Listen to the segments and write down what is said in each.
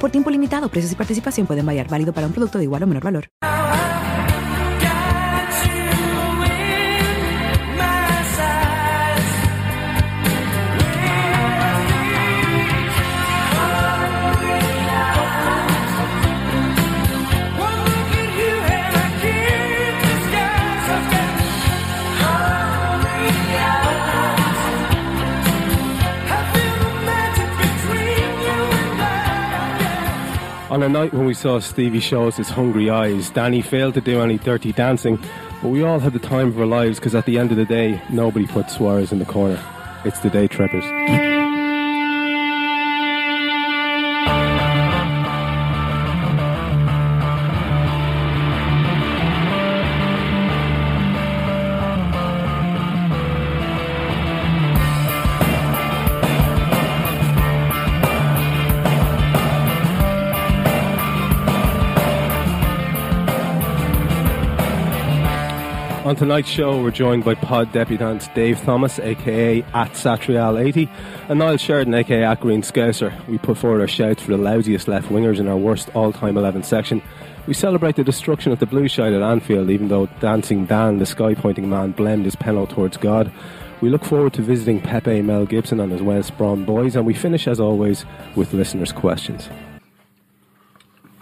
Por tiempo limitado, precios y participación pueden variar. Válido para un producto de igual o menor valor. On a night when we saw Stevie show us his hungry eyes, Danny failed to do any dirty dancing, but we all had the time of our lives because at the end of the day, nobody put Suarez in the corner. It's the day trippers. On tonight's show, we're joined by pod debutant Dave Thomas, aka at Satriale80, and Niall Sheridan, aka at Green Scouser. We put forward our shouts for the lousiest left wingers in our worst all time 11 section. We celebrate the destruction of the blue shide at Anfield, even though Dancing Dan, the sky pointing man, blamed his penalty towards God. We look forward to visiting Pepe Mel Gibson and his West Brom boys, and we finish as always with listeners' questions.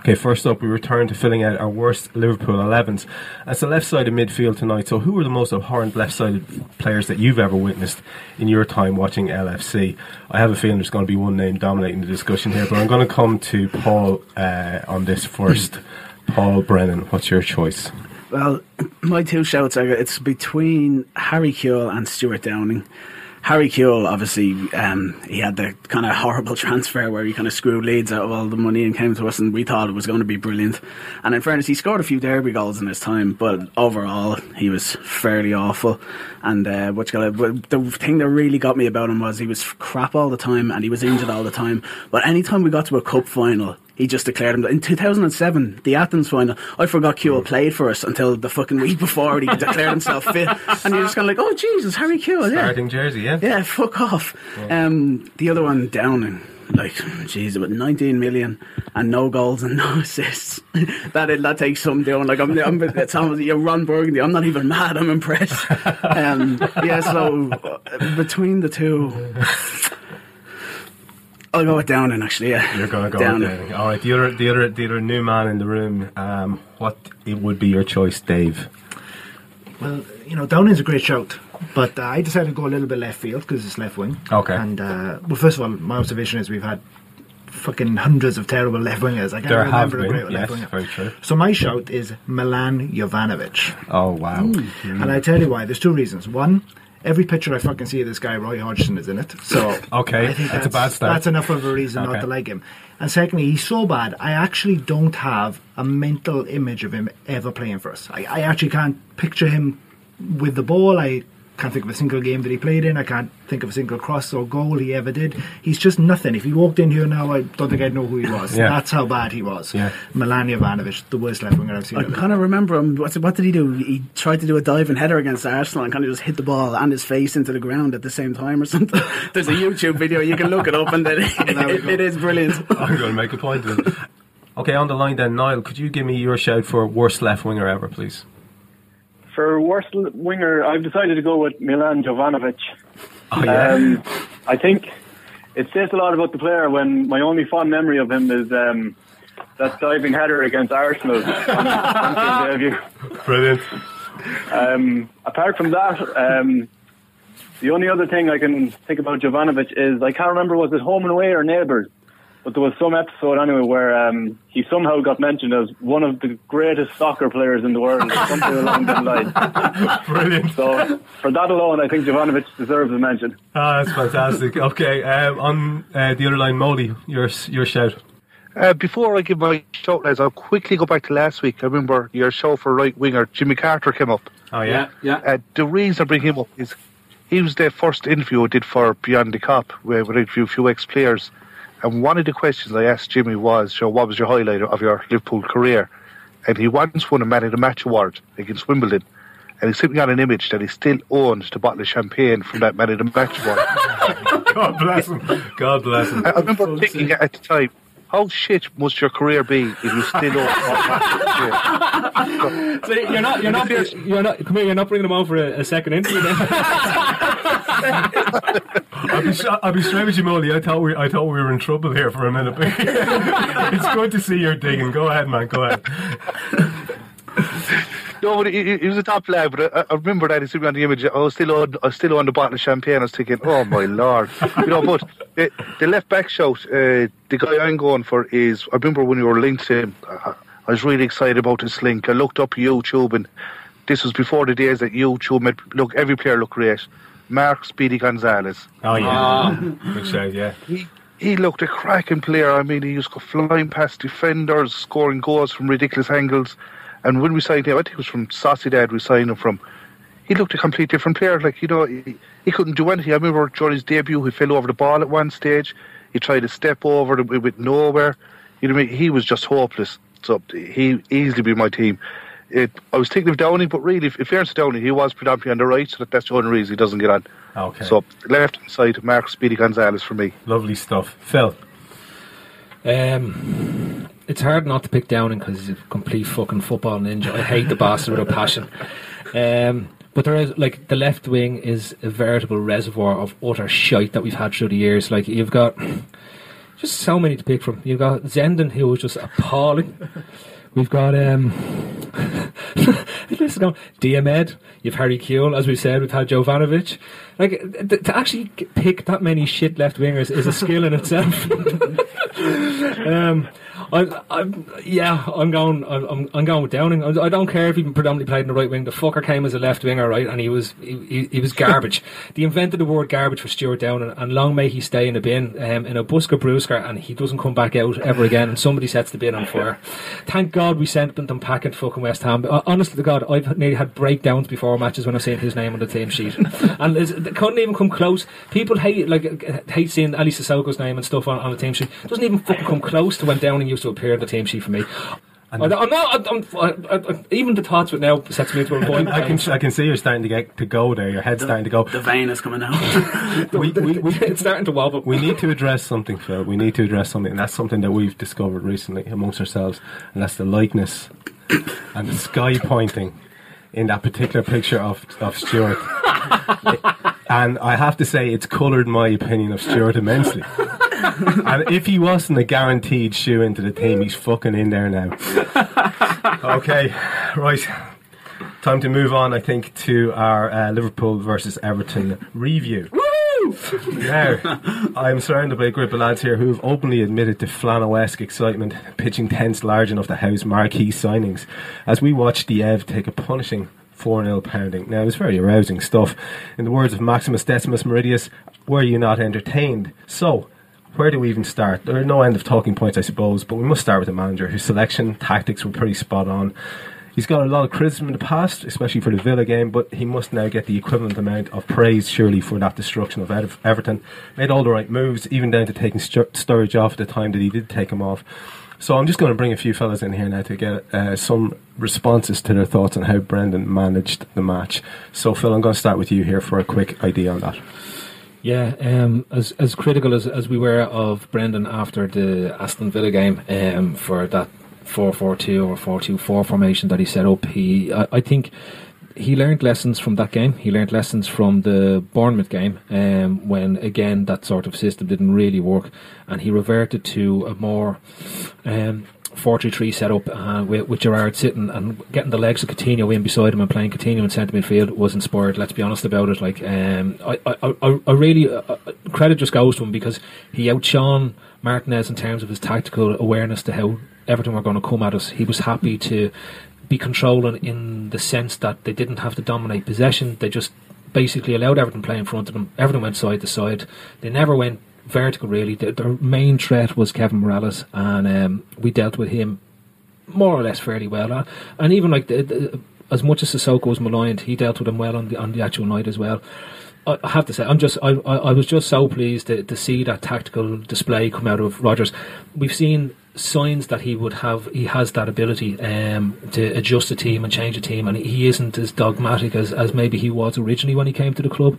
Okay, first up, we return to filling out our worst Liverpool 11s. It's the left side of midfield tonight, so who are the most abhorrent left sided players that you've ever witnessed in your time watching LFC? I have a feeling there's going to be one name dominating the discussion here, but I'm going to come to Paul uh, on this first. Paul Brennan, what's your choice? Well, my two shouts are it's between Harry Kewell and Stuart Downing. Harry Kewell, obviously, um, he had the kind of horrible transfer where he kind of screwed Leeds out of all the money and came to us, and we thought it was going to be brilliant. And in fairness, he scored a few derby goals in his time, but overall, he was fairly awful. And uh, call the thing that really got me about him was he was crap all the time and he was injured all the time. But anytime we got to a cup final, he just declared him. In 2007, the Athens final, I forgot Kewell played for us until the fucking week before he declared himself fit. And you're just kind of like, oh, Jesus, Harry Kewell, yeah. Starting jersey, yeah? Yeah, fuck off. Um, the other one, Downing. Like, jeez, about 19 million and no goals and no assists. that that takes some doing. Like, I'm, I'm it's almost, you're Ron Burgundy. I'm not even mad. I'm impressed. Um, yeah, so uh, between the two, I'll go with Downing. Actually, yeah. You're going to go Downing. with Downing. All right, the other, the other, the other new man in the room. Um, what it would be your choice, Dave? Well, you know, Downing's a great shout, but uh, I decided to go a little bit left field because it's left wing. Okay. And uh, well, first of all, my observation is we've had fucking hundreds of terrible left wingers. I can't There have remember a been, great yes, left winger. very true. So my shout is Milan Jovanovic. Oh wow! And I tell you why. There's two reasons. One, every picture I fucking see of this guy, Roy Hodgson, is in it. So Okay, I think that's a bad start. That's enough of a reason Okay. not to like him. And secondly, he's so bad. I actually don't have a mental image of him ever playing for us. I, I actually can't picture him with the ball. I can't think of a single game that he played in. I can't think of a single cross or goal he ever did. He's just nothing. If he walked in here now, I don't think I'd know who he was. Yeah. That's how bad he was. Yeah. Milan Jovanovic, the worst left winger I've seen. I kind of remember him. What, what did he do? He tried to do a diving header against Arsenal and kind of just hit the ball and his face into the ground at the same time or something. There's a YouTube video. You can look it up and then it, it is brilliant. I'm going to make a point of it. Okay, on the line then, Niall. Could you give me your shout for worst left winger ever, please? For worst winger, I've decided to go with Milan Jovanovic. Oh yeah. Um, I think it says a lot about the player when my only fond memory of him is um, that diving header against Arsenal on his Anfield debut. Brilliant. Um, apart from that, um, the only other thing I can think about Jovanovic is I can't remember was it home and away or neighbours, but there was some episode anyway where um, he somehow got mentioned as one of the greatest soccer players in the world, or something along that line. Brilliant. So for that alone, I think Jovanovic deserves a mention. Ah, that's fantastic. Okay, um, on uh, the other line, Molly, your your shout. Uh, before I give my shout outs, I'll quickly go back to last week. I remember your show for right winger, Jimmy Carter, came up. Oh yeah, yeah. Uh, the reason I bring him up is he was the first interview I did for Beyond the Cop, where we interviewed a few ex players. And one of the questions I asked Jimmy was, so what was your highlight of your Liverpool career? And he once won a Man of the Match award against Wimbledon. And he sent me on an image that he still owns the bottle of champagne from that Man of the Match award. God bless him. God bless him. I, I remember thinking at the time, how shit must your career be if you still own that So you're not, you're not, you're not. Come here, you're not bringing him on for a, a second interview. Then. I'll be, I'll be straight with you, Molly. I thought we, I thought we were in trouble here for a minute. it's good to see you're digging. Go ahead, man. Go ahead. No, but he, was a top lad. But I, I remember that he sent me on the image. I was still on, I was still on the bottle of champagne. I was thinking, oh my lord, you know. But the, the left back shout, uh, the guy I'm going for is. I remember when you were linked to him. I, I was really excited about this link. I looked up YouTube, and this was before the days that YouTube made look every player look great. Mark Speedy Gonzalez. Oh yeah, ah. good shout. Yeah. He, he looked a cracking player. I mean, he used to go flying past defenders, scoring goals from ridiculous angles. And when we signed him, I think it was from Sociedad we signed him from. He looked a complete different player. Like you know, he, he couldn't do anything. I remember during his debut, he fell over the ball at one stage. He tried to step over it with nowhere. You know, what I mean? he was just hopeless. So he easily be my team. It, I was thinking of Downey, but really, if, if fairness to Downey, he was predominantly on the right, so that, that's the only reason he doesn't get on. Okay. So left side, Mark Speedy Gonzalez for me. Lovely stuff, Phil. Um, it's hard not to pick Downing because he's a complete fucking football ninja. I hate the bastard with a passion. Um, but there is like the left wing is a veritable reservoir of utter shite that we've had through the years. Like you've got just so many to pick from. You've got Zenden, who was just appalling. We've got um, listen on. You've Harry Kewell, as we said. We've had Jovanovic. Like th- to actually pick that many shit left wingers is a skill in itself. um, I, I'm, yeah, I'm going. I'm, I'm- I'm going with Downing. I, don't care if he predominantly played in the right wing. The fucker came as a left winger, right, and he was he, he, he was garbage. they invented the word garbage for Stuart Downing, and long may he stay in the bin um, in a busker brewsker, and he doesn't come back out ever again. And somebody sets the bin on fire. Thank God we sent them packing fucking West Ham. Uh, honestly to God, I've nearly had breakdowns before matches when I've seen his name on the team sheet, and they couldn't even come close. People hate like uh, hate seeing Aly Cissokho's name and stuff on, on the team sheet. Doesn't even fucking come close to when Downing used to appear on the team sheet for me. I, am not. I'm, I, I, I, even the thoughts of it now sets me into a point. I can, I can see you're starting to get to go there. Your head's starting to go. The vein is coming out. we, we, we, it's starting to wobble. We need to address something, Phil. We need to address something, and that's something that we've discovered recently amongst ourselves, and that's the likeness and the sky pointing in that particular picture of of Stuart. and I have to say, it's coloured my opinion of Stuart immensely. and if he wasn't a guaranteed shoe into the team, he's fucking in there now. okay, right. Time to move on, I think, to our uh, Liverpool versus Everton review. Now, I'm surrounded by a group of lads here who have openly admitted to flannel-esque excitement, pitching tents large enough to house marquee signings, as we watch the Ev take a punishing 4 0 pounding. Now, it was very arousing stuff. In the words of Maximus Decimus Meridius, were you not entertained? So, where do we even start? There are no end of talking points, I suppose, but we must start with the manager, whose selection tactics were pretty spot on. He's got a lot of criticism in the past, especially for the Villa game, but he must now get the equivalent amount of praise, surely, for that destruction of Ev- Everton. Made all the right moves, even down to taking Stu- Sturridge off at the time that he did take him off. So I'm just going to bring a few fellas in here now to get uh, some responses to their thoughts on how Brendan managed the match. So Phil, I'm going to start with you here for a quick idea on that. Yeah, um, as as critical as, as we were of Brendan after the Aston Villa game um, for that four four two or four two four formation that he set up, he I, I think he learned lessons from that game. He learned lessons from the Bournemouth game um, when again that sort of system didn't really work, and he reverted to a more. Um, 4-3 setup uh, with, with Gerrard sitting and getting the legs of Coutinho in beside him and playing Coutinho in centre midfield was inspired. Let's be honest about it. Like um, I, I, I, I really uh, uh, credit just goes to him because he outshone Martinez in terms of his tactical awareness to how Everton were going to come at us. He was happy to be controlling in the sense that they didn't have to dominate possession. They just basically allowed Everton play in front of them. Everton went side to side. They never went vertical really. The, their main threat was Kevin Mirallas, and um, we dealt with him more or less fairly well. And even like the, the, as much as Cissokho was maligned, he dealt with him well on the on the actual night as well. I I have to say, I'm just I, I, I was just so pleased to, to see that tactical display come out of Rodgers. We've seen signs that he would have he has that ability um, to adjust a team and change a team, and he isn't as dogmatic as, as maybe he was originally when he came to the club.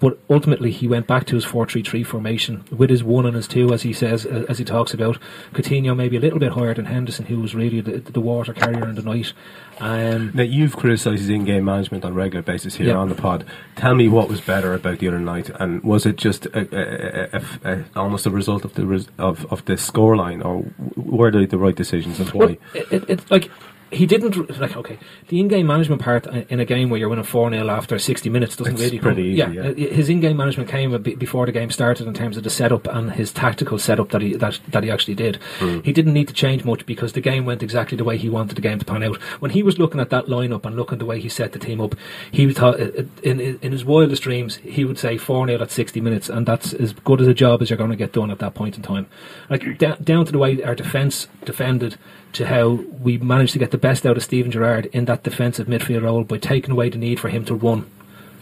But ultimately, he went back to his four three three formation with his one and his two, as he says, uh, as he talks about. Coutinho maybe a little bit higher than Henderson, who was really the, the water carrier in the night. Um, Now you've criticised his in-game management on a regular basis here Yeah. on the pod. Tell me what was better about the other night, and was it just a, a, a, a, a, almost a result of the res, of of the scoreline, or were they the right decisions and why? Well, it, it, it's like he didn't like okay. The in-game management part in a game where you're winning four 0 after sixty minutes doesn't It's really pretty come, easy, yeah, yeah. uh, his in-game management came before the game started in terms of the setup and his tactical setup that he that, that he actually did. Hmm. He didn't need to change much because the game went exactly the way he wanted the game to pan out. When he was looking at that lineup and looking the way he set the team up, he thought uh, uh, in in his wildest dreams he would say four 0 at sixty minutes, and that's as good as a job as you're going to get done at that point in time. Like down to the way our defence defended to how we managed to get the best out of Steven Gerrard in that defensive midfield role by taking away the need for him to run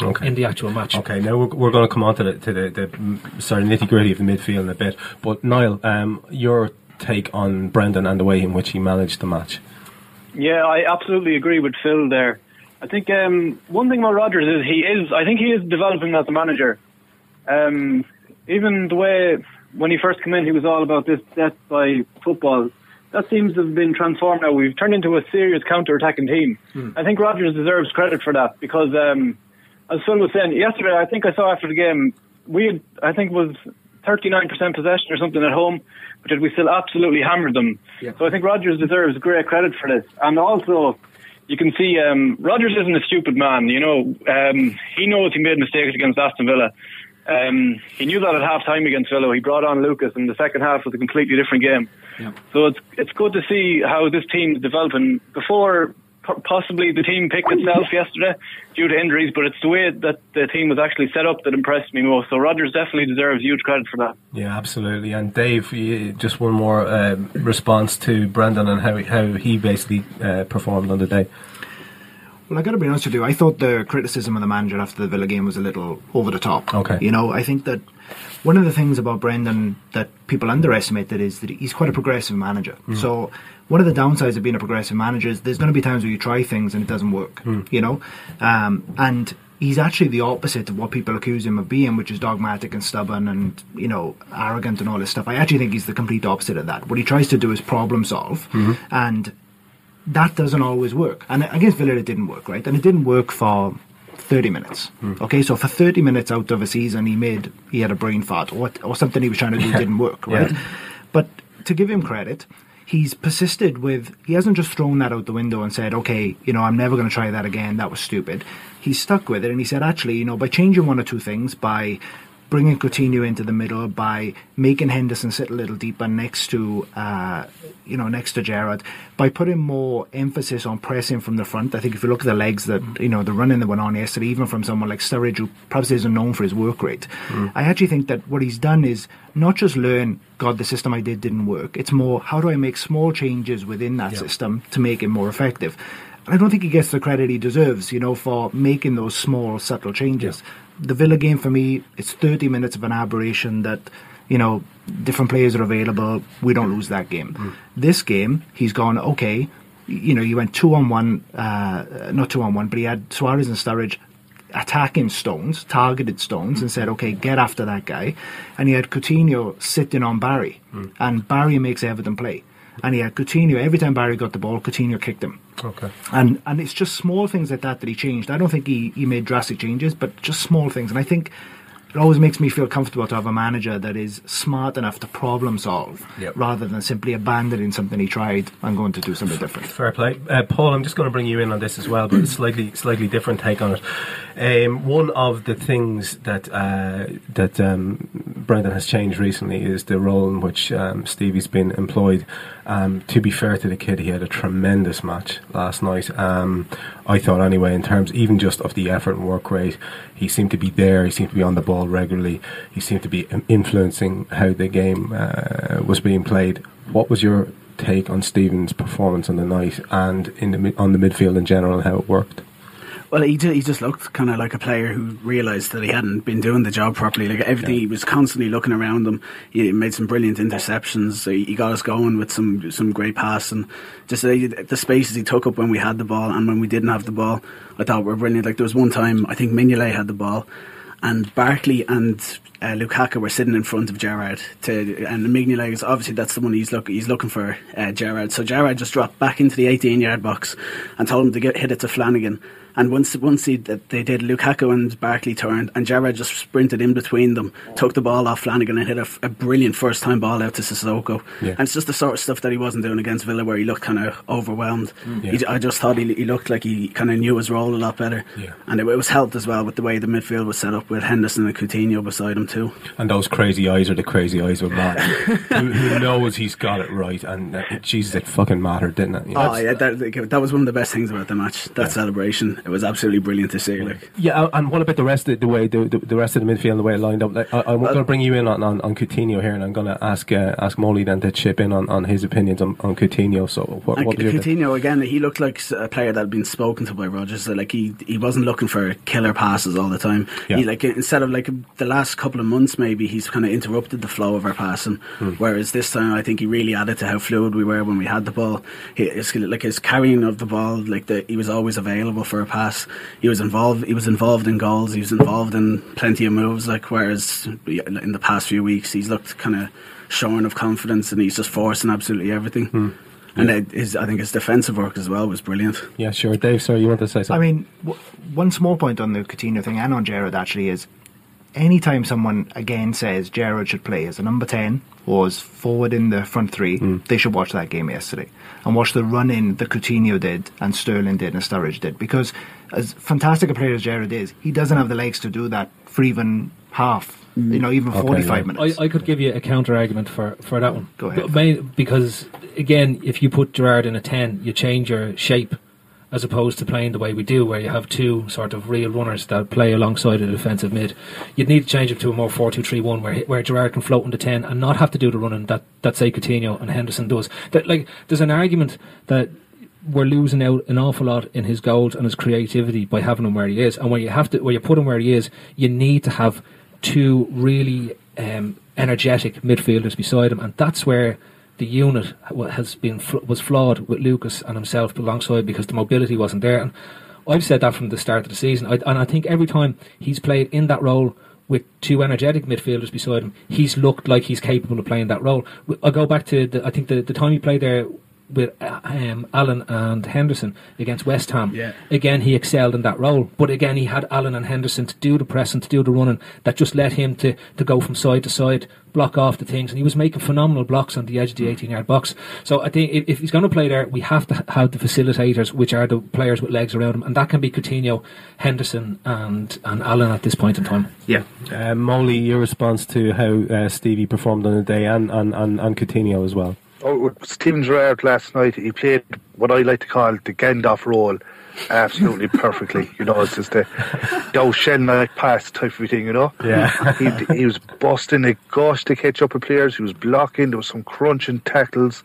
Okay. in the actual match. Okay, now we're, we're going to come on to the, to the, the sort of nitty gritty of the midfield in a bit. But Niall, um, your take on Brendan and the way in which he managed the match? Yeah, I absolutely agree with Phil there. I think um, one thing about Rodgers is he is. I think he is developing as a manager. Um, even the way when he first came in, he was all about this death by football. That seems to have been transformed now. We've turned into a serious counter-attacking team. I think Rodgers deserves credit for that because, um, as Phil was saying yesterday, I think I saw after the game we had, I think, was 39% possession or something at home, but yet we still absolutely hammered them. So I think Rodgers deserves great credit for this. And also, you can see um, Rodgers isn't a stupid man. You know, um, he knows he made mistakes against Aston Villa. Um, he knew that at half time against Villa. He brought on Lucas, and the second half was a completely different game. So it's it's good to see how this team is developing. Before possibly the team picked itself yesterday due to injuries, but it's the way that the team was actually set up that impressed me most. So Rodgers definitely deserves huge credit for that. Yeah, absolutely. And Dave, just one more um response to Brendan and how he, how he basically uh, performed on the day. Well, I got to be honest with you. I thought the criticism of the manager after the Villa game was a little over the top. Okay. You know, I think that one of the things about Brendan that people underestimate that is that he's quite a progressive manager. Mm. So one of the downsides of being a progressive manager is there's going to be times where you try things and it doesn't work. Mm. You know, um, and he's actually the opposite of what people accuse him of being, which is dogmatic and stubborn and you know arrogant and all this stuff. I actually think he's the complete opposite of that. What he tries to do is problem solve, mm-hmm. and that doesn't always work. And against Villa, it didn't work, right? And it didn't work for 30 minutes. Hmm. Okay, so for 30 minutes out of a season, he made, he had a brain fart or, what- or something he was trying to do didn't work, right? Yeah. But to give him credit, he's persisted with, he hasn't just thrown that out the window and said, okay, you know, I'm never going to try that again. That was stupid. He's stuck with it and he said, actually, you know, by changing one or two things, by bringing Coutinho into the middle by making Henderson sit a little deeper next to, uh, you know, next to Gerrard, by putting more emphasis on pressing from the front. I think if you look at the legs that, you know, the running that went on yesterday, even from someone like Sturridge, who perhaps isn't known for his work rate, I actually think that what he's done is not just learn, God, the system I did didn't work. It's more, how do I make small changes within that system to make it more effective? I don't think he gets the credit he deserves, you know, for making those small, subtle changes. The Villa game for me, it's 30 minutes of an aberration that, you know, different players are available. We don't lose that game. This game, he's gone, okay, you know, you went two on one, uh, not two on one, but he had Suarez and Sturridge attacking Stones, targeted Stones, and said, okay, get after that guy. And he had Coutinho sitting on Barry, and Barry makes Everton play. And he had Coutinho, every time Barry got the ball, Coutinho kicked him. Okay. And and it's just small things like that that he changed. I don't think he, he made drastic changes, but just small things. And I think it always makes me feel comfortable to have a manager that is smart enough to problem solve Yep. rather than simply abandoning something he tried and going to do something different. Fair play, uh, Paul. I'm just going to bring you in on this as well, but a slightly slightly different take on it. Um, one of the things that uh, that um, Brendan has changed recently is the role in which um, Stevie's been employed Um, to be fair to the kid, he had a tremendous match last night. Um, I thought, anyway, in terms even just of the effort and work rate, he seemed to be there. He seemed to be on the ball regularly. He seemed to be influencing how the game uh, was being played. What was your take on Steven's performance on the night and in the on the midfield in general and how it worked? Well, he just, he just looked kind of like a player who realised that he hadn't been doing the job properly. Like everything, yeah. he was constantly looking around him. He made some brilliant interceptions. He got us going with some some great passing. Just uh, the spaces he took up when we had the ball and when we didn't have the ball, I thought were brilliant. Like there was one time I think Mignolet had the ball, and Barkley and uh, Lukaku were sitting in front of Gerrard. To, and Mignolet is obviously that's the one he's look he's looking for uh, Gerrard. So Gerrard just dropped back into the 18 yard box and told him to get hit it to Flanagan and once once he, they did, Lukaku and Barkley turned, and Gerrard just sprinted in between them, took the ball off Flanagan, and hit a, a brilliant first time ball out to Cissokho. Yeah. And it's just the sort of stuff that he wasn't doing against Villa, where he looked kind of overwhelmed. Mm. Yeah. He, I just thought he, he looked like he kind of knew his role a lot better, yeah. and it, it, was helped as well with the way the midfield was set up with Henderson and Coutinho beside him too. And those crazy eyes are the crazy eyes of Matt, who, who, knows he's got it right. And uh, Jesus, it fucking mattered, didn't it? You know, oh yeah, that, that was one of the best things about the match. That celebration, it was absolutely brilliant to see. Like, yeah, and what about the rest of the way the, the, the rest of the midfield, the way it lined up? Like, I, am going to bring you in on, on, on Coutinho here, and I'm going to ask uh, ask Molly then to chip in on, on his opinions on, on Coutinho. So, what, what Coutinho again? He looked like a player that had been spoken to by Rodgers. So, like he he wasn't looking for killer passes all the time. Yeah. He like instead of like the last couple of months, maybe he's kind of interrupted the flow of our passing. Hmm. Whereas this time, I think he really added to how fluid we were when we had the ball. He, like his carrying of the ball, like the, he was always available for a pass. He was was involved. He was involved in goals. He was involved in plenty of moves. Like whereas in the past few weeks, he's looked kind of shorn of confidence, and he's just forcing absolutely everything. Hmm. And yeah. his, I think his defensive work as well was brilliant. Yeah, sure. Dave, sorry, you want to say something? I mean, w- one small point on the Coutinho thing and on Gerrard actually is anytime someone again says Gerrard should play as a number 10 was forward in the front three, mm. they should watch that game yesterday and watch the run in that Coutinho did and Sterling did and Sturridge did because as fantastic a player as Gerrard is, he doesn't have the legs to do that for even half. Mm. You know, even okay, forty-five yeah. minutes. I, I, could give you a counter argument for, for that one. Go ahead. Because again, if you put Gerrard in a ten, you change your shape as opposed to playing the way we do, where you have two sort of real runners that play alongside a defensive mid. You'd need to change it to a more 4 2 3 1 where, where Gerrard can float into 10 and not have to do the running that, that say, Coutinho and Henderson does. That, like, there's an argument that we're losing out an awful lot in his goals and his creativity by having him where he is. And when you have to, when you put him where he is, you need to have two really um, energetic midfielders beside him, and that's where the unit has been was flawed with Lucas and himself alongside because the mobility wasn't there. And I've said that from the start of the season, I, and I think every time he's played in that role with two energetic midfielders beside him, he's looked like he's capable of playing that role. I go back to the, I think the, the time he played there with um, Allen and Henderson against West Ham. Yeah. Again, he excelled in that role. But again, he had Allen and Henderson to do the pressing, to do the running, that just let him to, to go from side to side, block off the things. And he was making phenomenal blocks on the edge of the 18 yard box. So I think if, if he's going to play there, we have to have the facilitators, which are the players with legs around him. And that can be Coutinho, Henderson, and, and Allen at this point in time. Yeah. Uh, Molly, your response to how uh, Stevie performed on the day and, and, and, and Coutinho as well oh, Steven Gerrard last night, he played what I like to call the Gandalf role absolutely perfectly. You know, it's just a shell like pass type of thing, you know? Yeah. he, he was busting a gosh to catch up with players, he was blocking, there was some crunching tackles.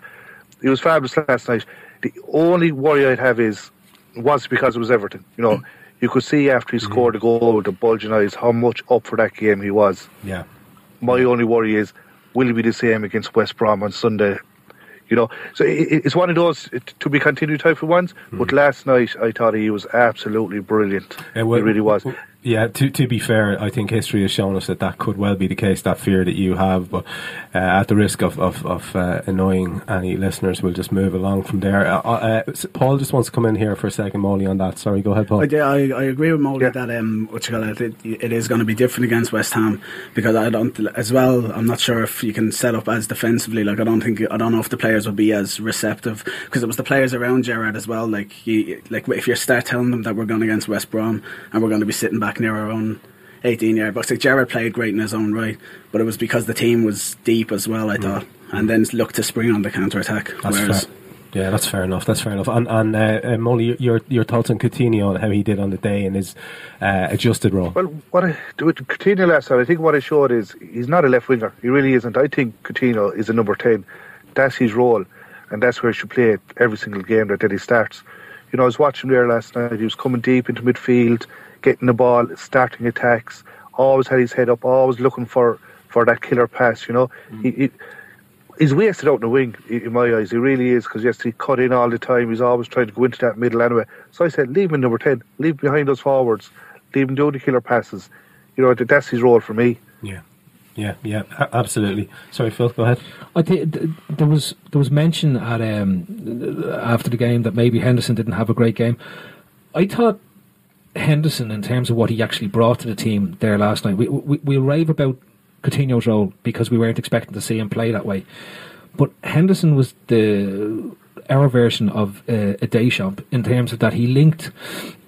He was fabulous last night. The only worry I'd have is was because it was Everton. You know, you could see after he mm-hmm. scored a goal with the bulging eyes how much up for that game he was. Yeah. My only worry is will he be the same against West Brom on Sunday you know, so it, it's one of those to be continued type of ones. Mm. But last night, I thought he was absolutely brilliant. Yeah, well, he really was. Yeah, to to be fair, I think history has shown us that that could well be the case. That fear that you have, but uh, at the risk of of, of uh, annoying any listeners, we'll just move along from there. Uh, uh Paul just wants to come in here for a second, Molly, on that. Sorry, go ahead, Paul. I, I, I agree with Molly yeah. that um, what you call it, it, is going to be different against West Ham because I don't as well. I'm not sure if you can set up as defensively. Like I don't think I don't know if the players will be as receptive because it was the players around Gerrard as well. Like like if you start telling them that we're going against West Brom and we're going to be sitting back back near our own 18 yard box. Like Gerrard played great in his own right, but it was because the team was deep as well. I mm. thought. and then looked to spring on the counter attack. That's Whereas fair. Yeah, that's fair enough. That's fair enough. And, and uh, uh, Molly, your your thoughts on Coutinho and how he did on the day in his uh, adjusted role? Well, what I with Coutinho last night, I think what I showed is he's not a left winger. He really isn't. I think Coutinho is a number ten. That's his role, and that's where he should play every single game that, that he starts. You know, I was watching there last night. He was coming deep into midfield, getting the ball, starting attacks. Always had his head up. Always looking for, for that killer pass. You know, he, he he's wasted out in the wing in my eyes. He really is because yes, he cut in all the time. He's always trying to go into that middle anyway. So I said, leave him in number ten. Leave him behind those forwards. Leave him doing the killer passes. You know, that's his role for me. Yeah, yeah, yeah, absolutely. Sorry, Phil, go ahead. I think th- there was there was mention at um, after the game that maybe Henderson didn't have a great game. I thought Henderson, in terms of what he actually brought to the team there last night, we we, we rave about Coutinho's role because we weren't expecting to see him play that way. But Henderson was the our version of uh, a Deschamps in terms of that he linked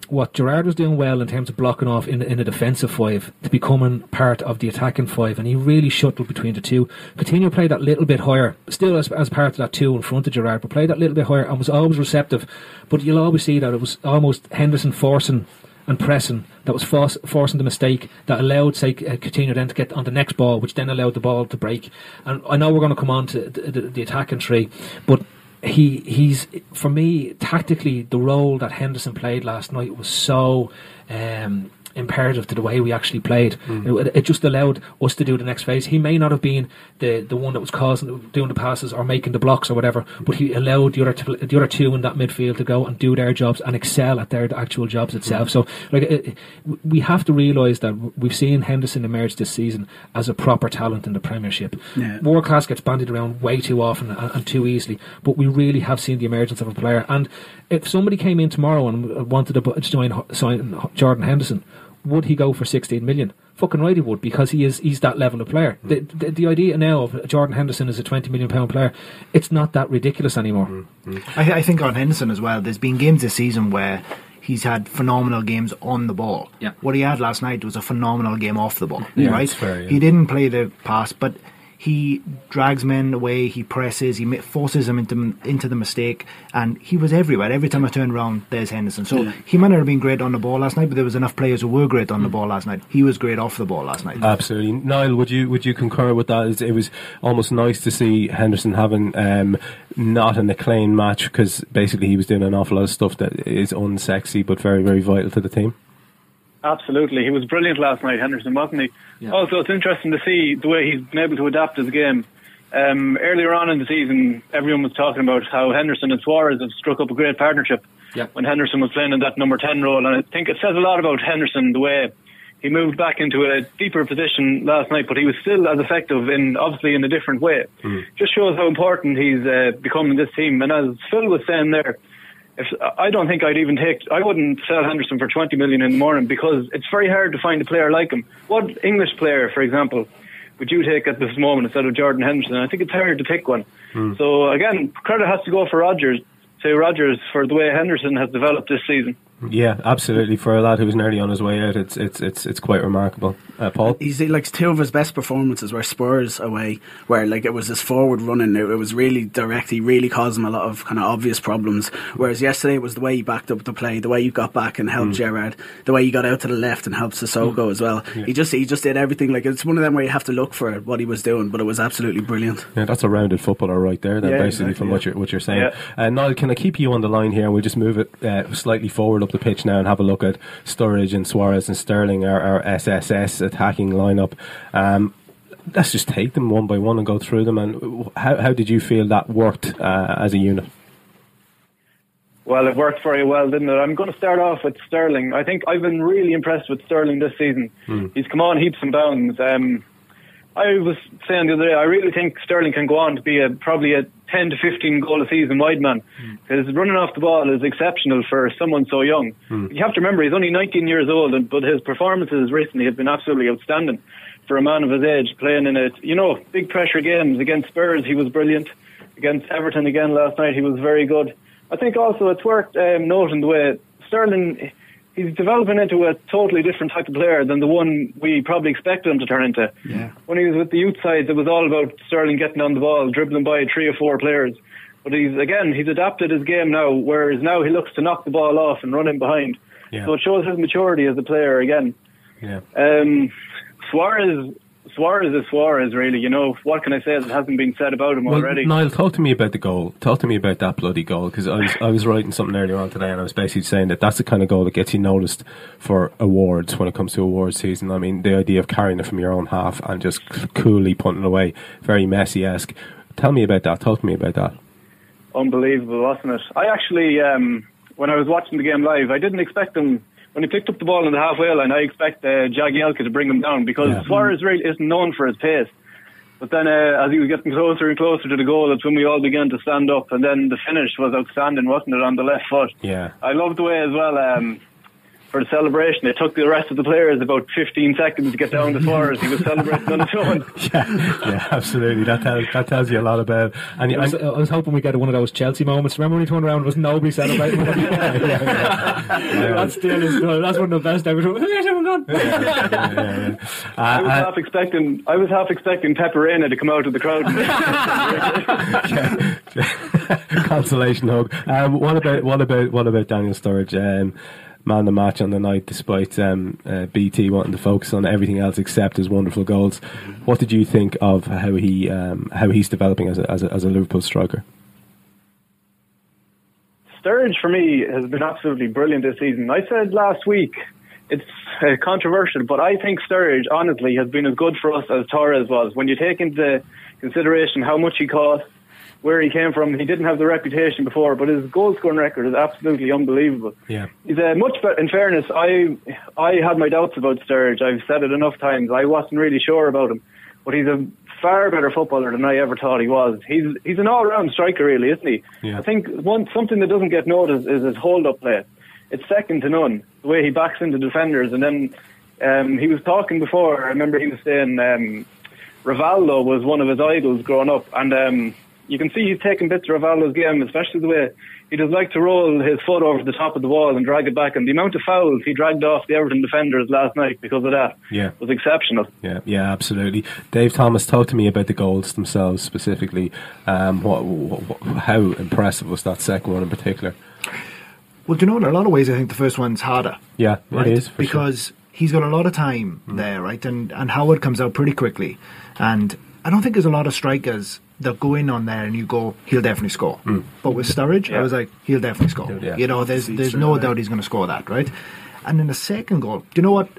what Gerrard was doing well in terms of blocking off in, in a defensive five to becoming part of the attacking five, and he really shuttled between the two. Coutinho played that little bit higher, still as, as part of that two in front of Gerrard, but played that little bit higher and was always receptive. But you'll always see that it was almost Henderson forcing and pressing that was forcing the mistake that allowed, say, uh, Coutinho then to get on the next ball, which then allowed the ball to break. And I know we're going to come on to the, the, the attacking tree, but he he's for me tactically the role that Henderson played last night was so um, imperative to the way we actually played. Mm. It, it just allowed us to do the next phase. He may not have been the, the one that was causing doing the passes or making the blocks or whatever, but he allowed the other t- the other two in that midfield to go and do their jobs and excel at their actual jobs itself. Mm. So like it, we have to realise that we've seen Henderson emerge this season as a proper talent in the Premiership. Yeah. World class gets bandied around way too often and, and too easily, but we really have seen the emergence of a player. And if somebody came in tomorrow and wanted to join sign Jordan Henderson, would he go for 16 million? Fucking right he would because he is he's that level of player. Hmm. The, the, the idea now of Jordan Henderson as a 20 million pound player, it's not that ridiculous anymore. Hmm, hmm. I, I think on Henderson as well. There's been games this season where he's had phenomenal games on the ball. Yeah. What he had last night was a phenomenal game off the ball. Yeah, right. fair, yeah. He didn't play the pass, but he drags men away. He presses. He forces them into into the mistake, and he was everywhere. Every time I turned around, there's Henderson. So he might not have been great on the ball last night, but there was enough players who were great on the ball last night. He was great off the ball last night. Absolutely, Niall. Would you would you concur with that? It was almost nice to see Henderson having um, not an acclaimed match because basically he was doing an awful lot of stuff that is unsexy but very very vital to the team. Absolutely, he was brilliant last night, Henderson, wasn't he? Also, it's interesting to see the way he's been able to adapt his game. Um, earlier on in the season, everyone was talking about how Henderson and Suarez have struck up a great partnership Yeah. when Henderson was playing in that number 10 role. And I think it says a lot about Henderson, the way he moved back into a deeper position last night, but he was still as effective in, obviously, in a different way. Just shows how important he's uh, become in this team. And as Phil was saying there, if I don't think I'd even take, I wouldn't sell Henderson for 20 million in the morning because it's very hard to find a player like him. What English player, for example, would you take at this moment instead of Jordan Henderson? I think it's hard to pick one. Hmm. So again, credit has to go for Rodgers, to Rodgers for the way Henderson has developed this season. Yeah, absolutely. For a lad who's nearly on his way out, it's it's it's it's quite remarkable. Uh, Paul, He's like two of his best performances were Spurs away, where like it was this forward running. It, it was really direct. He really caused him a lot of kind of obvious problems. Whereas yesterday it was the way he backed up the play, the way you got back and helped Gerrard, the way you got out to the left and helped Cissokho as well. He just he just did everything. Like it's one of them where you have to look for what he was doing, but it was absolutely brilliant. yeah, that's a rounded footballer right there. Then Yeah, basically exactly, from yeah. what you're what you're saying. Yeah. Uh, Niall, can I keep you on the line here? We'll just move it uh, slightly forward up the pitch now and have a look at Sturridge and Suarez and Sterling, our, our SSS attacking lineup. Um, let's just take them one by one and go through them. And how how did you feel that worked uh, as a unit? Well, it worked very well, didn't it? I'm going to start off with Sterling. I think I've been really impressed with Sterling this season. He's come on heaps and bounds. Um, I was saying the other day, I really think Sterling can go on to be a, probably a 10 to 15 goal a season wide man. Because running off the ball is exceptional for someone so young. You have to remember, he's only 19 years old, and, but his performances recently have been absolutely outstanding for a man of his age, playing in it. You know, big pressure games against Spurs, he was brilliant. Against Everton again last night, he was very good. I think also it's worth um, noting the way Sterling he's developing into a totally different type of player than the one we probably expected him to turn into. Yeah. When he was with the youth side, it was all about Sterling getting on the ball, dribbling by three or four players. But he's again, he's adapted his game now, whereas now he looks to knock the ball off and run in behind. Yeah. So it shows his maturity as a player again. Yeah. Um, Suarez, Suarez is Suarez, really. You know what can I say that hasn't been said about him Well, already? Niall, talk to me about the goal. Talk to me about that bloody goal because I was I was writing something earlier on today, and I was basically saying that that's the kind of goal that gets you noticed for awards when it comes to awards season. I mean, the idea of carrying it from your own half and just coolly punting it away, very Messi esque. Tell me about that. Talk to me about that. Unbelievable, wasn't it? I actually, um, when I was watching the game live, I didn't expect him. When he picked up the ball in the halfway line, I expect uh, Jagielka to bring him down because Yeah. Suarez really isn't known for his pace. But then, uh, as he was getting closer and closer to the goal, that's when we all began to stand up. And then the finish was outstanding, wasn't it, on the left foot? Yeah. I loved the way as well. Um, for the celebration, it took the rest of the players about 15 seconds to get down to Suarez. He was celebrating on his own. yeah, absolutely. That tells that tells you a lot about. And, I was, I was hoping we get one of those Chelsea moments. Remember when he turned around and was nobody celebrating? That's still is that's one of the best ever. Where's everyone gone? I Uh, was half expecting. I was half expecting Pepe Reina to come out of the crowd. consolation hug. Um, what about what about what about Daniel Sturridge? Um, man the match on the night, despite um, uh, BT wanting to focus on everything else except his wonderful goals. What did you think of how he um, how he's developing as a, as a, as a Liverpool striker? Sturridge for me has been absolutely brilliant this season. I said last week it's uh, controversial, but I think Sturridge honestly has been as good for us as Torres was. When you take into consideration how much he cost, where he came from, he didn't have the reputation before, but his goal scoring record is absolutely unbelievable. Yeah. He's uh, much better. In fairness, I I had my doubts about Sturridge. I've said it enough times. I wasn't really sure about him, but he's a far better footballer than I ever thought he was. He's he's an all-round striker, really, isn't he? Yeah. I think one something that doesn't get noticed is his hold-up play. It's second to none. The way he backs into defenders, and then um, he was talking before. I remember he was saying um, Rivaldo was one of his idols growing up, and um, you can see he's taking bits of Rivaldo's game, especially the way he does like to roll his foot over the top of the wall and drag it back. And the amount of fouls he dragged off the Everton defenders last night because of that Yeah. was exceptional. Yeah, yeah, absolutely. Dave Thomas, talk to me about the goals themselves specifically. Um, what, what, how impressive was that second one in particular? Well, do you know, in a lot of ways, I think the first one's harder. Yeah, right? it is for sure. because he's got a lot of time there, right? And and Howard comes out pretty quickly, and I don't think there's a lot of strikers that go in on there and you go, he'll definitely score. But with Sturridge, I was like, he'll definitely score. Yeah. You know, there's there's no doubt he's going to score that, right? And then the second goal, do you know what?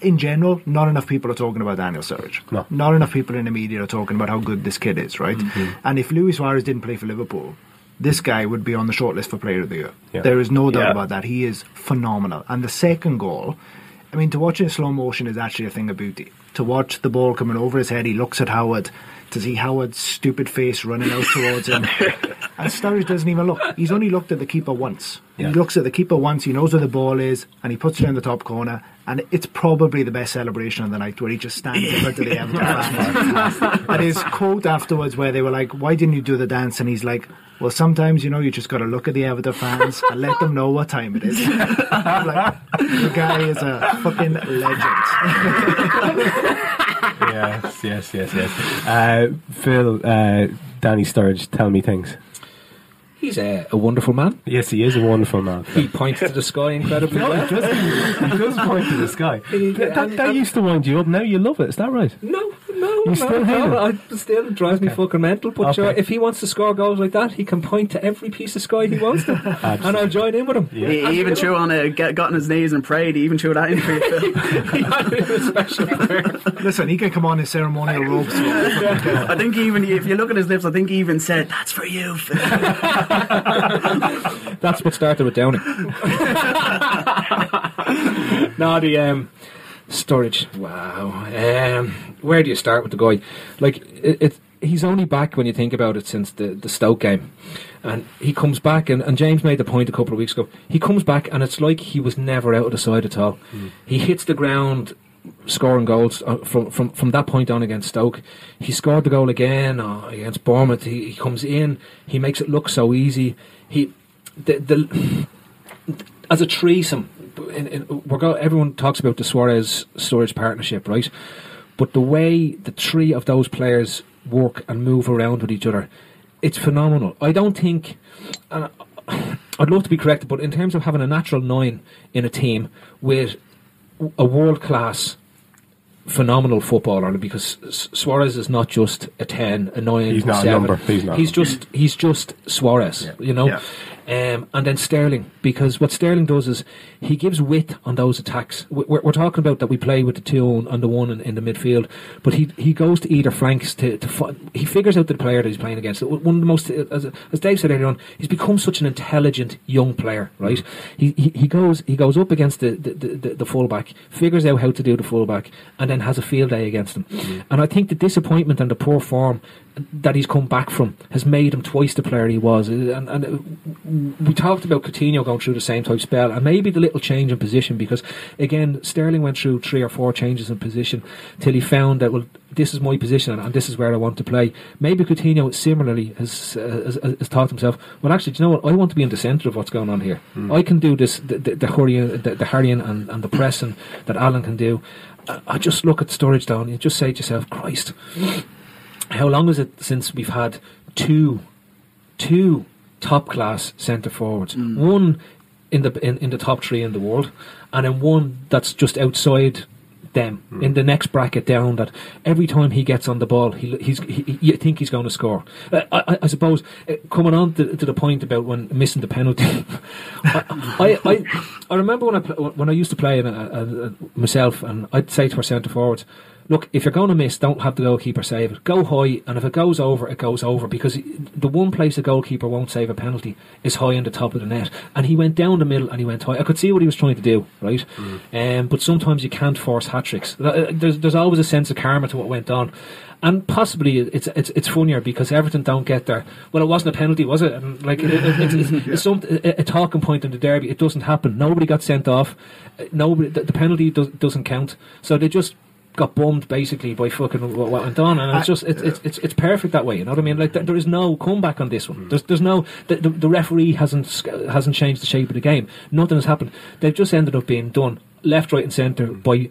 In general, not enough people are talking about Daniel Sturridge. No. Not enough people in the media are talking about how good this kid is, right? And if Luis Suarez didn't play for Liverpool, this guy would be on the shortlist for Player of the Year. Yeah. There is no doubt Yeah. about that. He is phenomenal. And the second goal, I mean, to watch it in slow motion is actually a thing of beauty. To watch the ball coming over his head, he looks at Howard, to see Howard's stupid face running out towards him. and Sturridge doesn't even look. He's only looked at the keeper once. Yeah. He looks at the keeper once, he knows where the ball is, and he puts it in the top corner. And it's probably the best celebration of the night where he just stands in front of the Everton fans. and his quote afterwards, where they were like, Why didn't you do the dance? And he's like, Well, sometimes, you know, you just got to look at the Everton fans and let them know what time it is. Like, the guy is a fucking legend. Yes, yes, yes, yes. Uh, Phil, uh, Danny Sturridge, tell me things. He's a, a wonderful man. Yes, he is a wonderful man. He points to the sky incredibly No, well. he doesn't. He does point to the sky. That, that, that used to wind you up. Now you love it. Is that right? No, no, You no, still hate no. him? I still drives me fucking mental. But sure, if he wants to score goals like that, he can point to every piece of sky he wants to, and I'll join in with him. He, he even threw on a get, got on his knees and prayed. He even threw that in for you. Phil. Especially prayer. Listen, he can come on his ceremonial robes. I think even if you look at his lips, I think he even said, "That's for you." Phil." That's what started with Downing. no, the um, Sturridge. Wow. Um, where do you start with the guy? Like it, it, he's only back when you think about it since the the Stoke game, and he comes back. And, and James made the point a couple of weeks ago. He comes back, and it's like he was never out of the side at all. He hits the ground. Scoring goals uh, from, from from that point on against Stoke, he scored the goal again uh, against Bournemouth. He, he comes in, he makes it look so easy. He the, the as a threesome, in, in, we're go, everyone talks about the Suarez Sturridge partnership, right? But the way the three of those players work and move around with each other, it's phenomenal. I don't think. Uh, I'd love to be corrected, but in terms of having a natural nine in a team with a world class phenomenal footballer because Suarez is not just a 10 a 9 he's not seven. a number he's not he's just he's just Suarez Yeah. you know Yeah. Um, and then Sterling because what Sterling does is he gives width on those attacks. We- we're, we're talking about that we play with the two on- and the one in, in the midfield but he he goes to either flanks to, to he figures out the player that he's playing against. One of the most as, as Dave said earlier on he's become such an intelligent young player right? He, he, he goes he goes up against the, the, the, the, the fullback figures out how to do the fullback and then has a field day against him. And I think the disappointment and the poor form that he's come back from has made him twice the player he was. And, and uh, we talked about Coutinho going through the same type spell, and maybe the little change in position because again Sterling went through three or four changes in position till he found that well this is my position and this is where I want to play. Maybe Coutinho similarly has uh, has, has thought to himself, well actually, do you know what? I want to be in the centre of what's going on here. I can do this the the, the, hurrying, the, the hurrying and, and the pressing that Allen can do. I, I just look at storage down and you just say to yourself, Christ how long is it since we've had two two top class centre forwards? One in the in, in the top three in the world and then one that's just outside them. In the next bracket down that every time he gets on the ball he, he's he, you think he's going to score. Uh, I, I, I suppose uh, coming on to, to the point about when missing the penalty I, I, I, I remember when I when I used to play in a, a, a, myself and I'd say to our centre forwards look, if you're going to miss, don't have the goalkeeper save it. Go high, and if it goes over, it goes over because the one place the goalkeeper won't save a penalty is high in the top of the net. And he went down the middle and he went high. I could see what he was trying to do, right? Um, but sometimes you can't force hat tricks. Uh, There's, there's always a sense of karma to what went on. And possibly it's it's it's funnier because Everton don't get there. Well, it wasn't a penalty, was it? And like it, it, it's, it's, it's some, a, a talking point in the derby. It doesn't happen. Nobody got sent off. Uh, Nobody. The, the penalty does, doesn't count. So they just got bummed basically by fucking what what went on, and it's just it's it's it's, it's perfect that way. You know what I mean? Like th- there is no comeback on this one. Hmm. There's there's no the, the, the referee hasn't hasn't changed the shape of the game. Nothing has happened. They've just ended up being done left, right, and centre hmm. by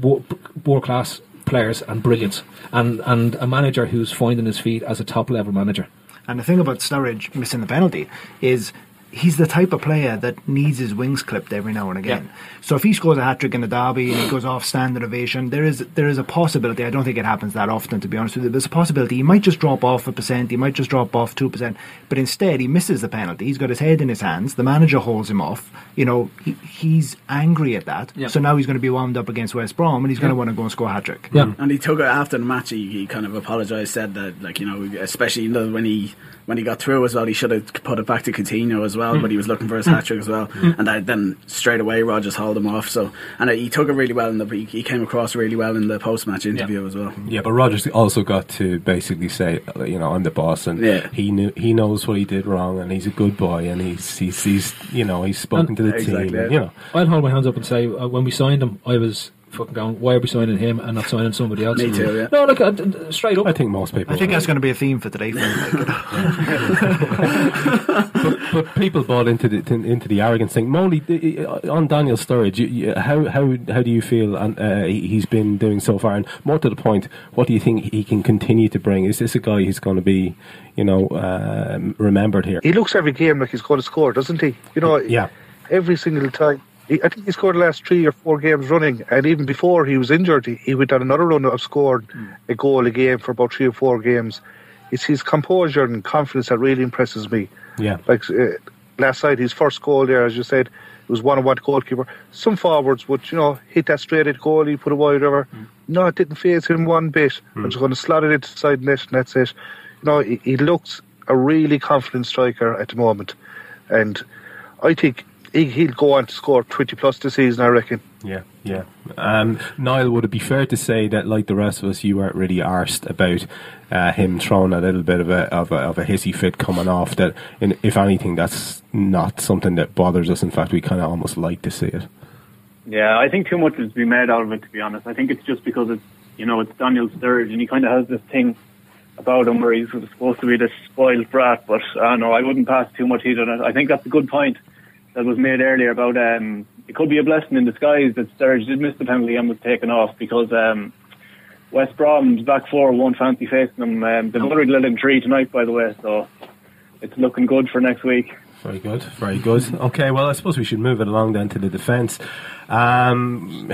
world class players and brilliance, and and a manager who's finding his feet as a top level manager. And the thing about Sturridge missing the penalty is he's the type of player that needs his wings clipped every now and again. So if he scores a hat trick in the derby and he goes off standard ovation, there is there is a possibility. I don't think it happens that often, to be honest with you. There's a possibility he might just drop off a percent, he might just drop off two percent, but instead he misses the penalty. He's got his head in his hands. The manager holds him off. You know he, he's angry at that. Yeah. So now he's going to be wound up against West Brom and he's going to want to go and score a hat trick. Yeah. And he took it after the match. He, he kind of apologised, said that, like you know, especially you know, when he when he got through as well, he should have put it back to Coutinho as well. Mm. But he was looking for his Mm. hat trick as well, Mm. and that, then straight away Rodgers hauled him off. So and he took it really well in the he, he came across really well in the post match interview as well. Yeah, but Rodgers also got to basically say, uh, you know, I'm the boss, and Yeah. he knew he knows what he did wrong, and he's a good boy, and he's he's, he's you know he's spoken And- to the Exactly, team, yeah. and, you know. I'll hold my hands up and say uh, when we signed him, I was fucking going, why are we signing him and not signing somebody else? Me too, yeah. No, look, uh, d- d- straight up. I think most people. I think that's going to be a theme for today. but, but people bought into the to- into the arrogance thing. Molly, uh, on Daniel Sturridge, you, you, how how how do you feel? And uh, he- he's been doing so far, and more to the point, what do you think he can continue to bring? Is this a guy who's going to be, you know, um remembered here? He looks every game like he's going to score, doesn't he? You know, yeah. every single time. He, I think he scored the last three or four games running, and even before he was injured, he, he went on another run of scored hmm. a goal a game for about three or four games. It's his composure and confidence that really impresses me. Yeah. Like uh, last night, his first goal there, as you said, it was one on one goalkeeper. Some forwards would, you know, hit that straight at goal, he put a wide over. Hmm. No, it didn't phase him one bit. I'm just hmm. going to slot it into the side net, and that's it. You know, he, he looks a really confident striker at the moment, and I think he'll go on to score 20 plus this season. I reckon. Yeah, yeah. Um, Niall, would it be fair to say that, like the rest of us, you weren't really arsed about uh, him throwing a little bit of a of a, of a hissy fit coming off? That, in, if anything, that's not something that bothers us. In fact, we kind of almost like to see it. Yeah, I think too much is to be made out of it. To be honest, I think it's just because it's you know it's Daniel Sturridge, and he kind of has this thing about him where he's supposed to be this spoiled brat. But uh, no, I wouldn't pass too much heat on it. I think that's a good point. That was made earlier about um, it could be a blessing in disguise that Sturridge did miss the penalty and was taken off because um, West Brom's back four won't fancy facing them. Um, they've already let him three tonight, by the way, so it's looking good for next week. Very good, very good. Okay, well, I suppose we should move it along then to the defence. Um,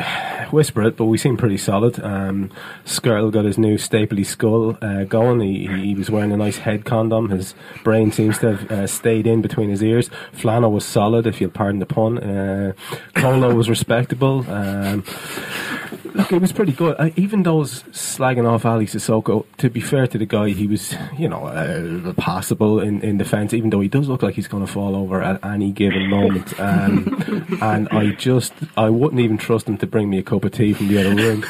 whisper it, but we seem pretty solid. Um, Skrtel got his new stapley skull uh, going. He, he was wearing a nice head condom. His brain seems to have uh, stayed in between his ears. Flano was solid, if you'll pardon the pun. Uh, Kolo was respectable. Um, look, it was pretty good. Uh, even those slagging off Aly Cissokho, to be fair to the guy, he was, you know, uh, passable in, in defence, even though he does look like he's going to fall over at any given moment. Um, and I just, I wouldn't even trust him to bring me a cup of tea from the other room.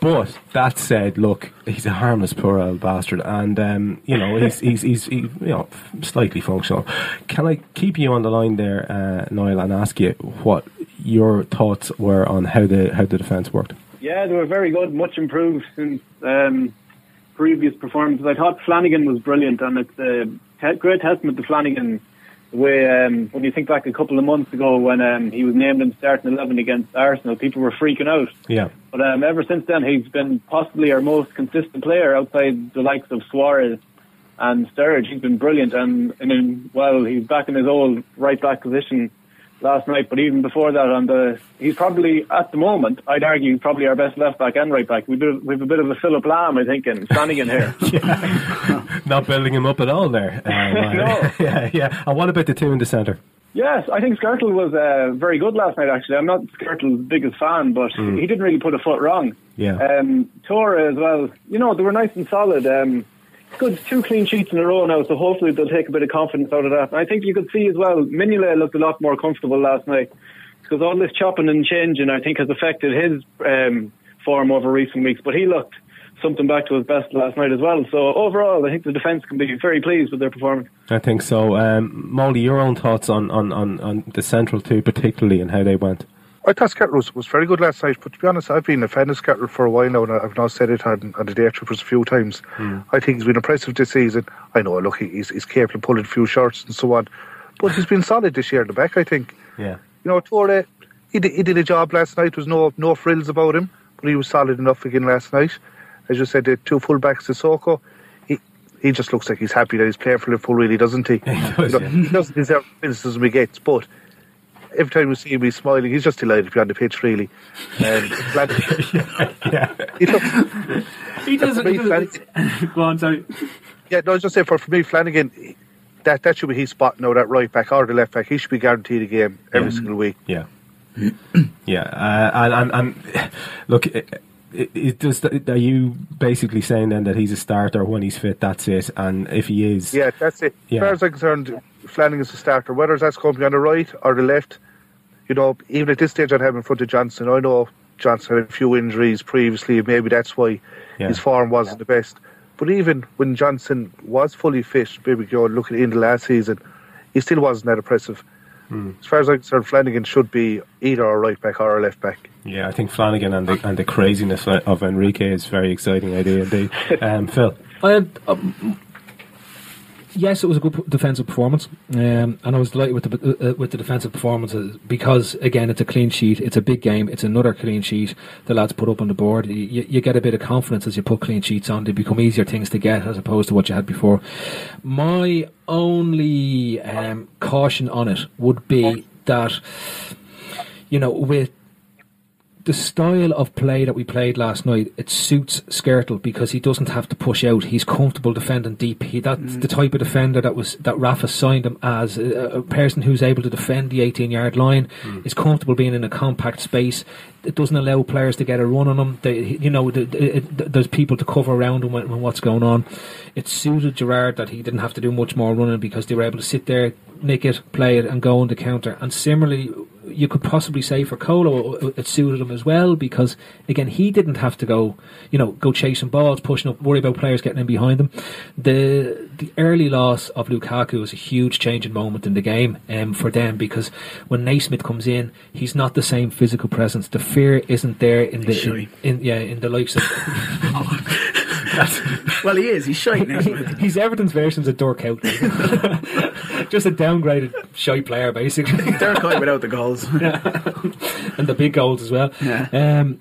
But that said, look, he's a harmless poor old bastard, and um, you know he's he's he's he, you know slightly functional. Can I keep you on the line there, uh, Niall, and ask you what your thoughts were on how the how the defence worked? Yeah, they were very good, much improved since um, previous performances. I thought Flanagan was brilliant, and it's a great testament to Flanagan. The way um, when you think back a couple of months ago when um, he was named in starting eleven against Arsenal, people were freaking out. Yeah. But um, ever since then, he's been possibly our most consistent player outside the likes of Suarez and Sturridge. He's been brilliant, and, and in, well, he's back in his old right back position last night. But even before that, on the he's probably at the moment, I'd argue, probably our best left back and right back. We do we have a bit of a Philipp Lahm, I think, in Flanagan here. Not building him up at all there. Uh, No. yeah, yeah. And what about the two in the centre? Yes, I think Skrtel was uh, very good last night. Actually, I'm not Skrtel's biggest fan, but Mm. he didn't really put a foot wrong. Yeah. Um, as well. You know, they were nice and solid. Um, good two clean sheets in a row now, so hopefully they'll take a bit of confidence out of that. I think you could see as well, Mignolet looked a lot more comfortable last night because all this chopping and changing, I think, has affected his um, form over recent weeks. But he looked something back to his best last night as well. So overall, I think the defence can be very pleased with their performance. I think so. Um, Molly, your own thoughts on, on, on, on the central two, particularly, and how they went? I thought Skrtel was, was very good last night, but to be honest, I've been a fan of Skrtel for a while now, and I've now said it on, on the day trippers a few times. Hmm. I think he's been impressive this season. I know, look, he's, he's capable of pulling a few shots and so on, but he's been solid this year in the back, I think. Yeah. You know, Touré, he did, he did a job last night. There was no no frills about him, but he was solid enough again last night. As you said, the two fullbacks, Cissokho, he he just looks like he's happy that he's playing for Liverpool, really, doesn't he? He does, You know, yeah. he doesn't deserve criticism he gets, but every time we see him, he's smiling. He's just delighted to be on the pitch, really. Um, glad yeah. he looks, He doesn't. me, He doesn't go on, sorry. yeah, no, I was just saying for, for me, Flanagan, that that should be his spot now. That right back or the left back, he should be guaranteed a game every single week. Yeah. yeah. Uh, and, and, and look, it, it, it does, are you basically saying then that he's a starter when he's fit? That's it. And if he is. Yeah, that's it. Yeah. As far as I'm concerned, Flanagan's the starter. Whether that's going to be on the right or the left, you know, even at this stage, I'd have him in front of Johnson. I know Johnson had a few injuries previously, and maybe that's why Yeah. his form wasn't the best. But even when Johnson was fully fit, maybe you know, looking in the last season, he still wasn't that impressive. Hmm. As far as I'm concerned, Flanagan should be either a right back or a left back. Yeah, I think Flanagan and the, and the craziness of Enrique is a very exciting idea indeed. Um, Phil. I had, um, yes, it was a good defensive performance, um, and I was delighted with the uh, with the defensive performances because again, it's a clean sheet. It's a big game. It's another clean sheet the lads put up on the board. You, you you get a bit of confidence as you put clean sheets on. They become easier things to get as opposed to what you had before. My only um, caution on it would be that you know with the style of play that we played last night, it suits Skrtel because he doesn't have to push out. He's comfortable defending deep. He, that's mm. the type of defender that was that Rafa signed him as a, a person who's able to defend the 18 yard line. Mm. Is comfortable being in a compact space. It doesn't allow players to get a run on him. They, you know, the, the, it, there's people to cover around him when, when what's going on. It suited Gerrard that he didn't have to do much more running because they were able to sit there, nick it, play it, and go on the counter. And similarly, you could possibly say for Kolo, it suited him as well because again he didn't have to go, you know, go chasing balls, pushing up, worry about players getting in behind him. The the early loss of Lukaku was a huge changing moment in the game um, for them because when Naismith comes in, he's not the same physical presence. The fear isn't there in the in, in yeah in the likes of well, he is. He's shite now. He's Everton's versions of Dirk Kuyt. Just a downgraded shy player, basically. Dirk Kuyt without the goals. and the big goals as well. Yeah. Um,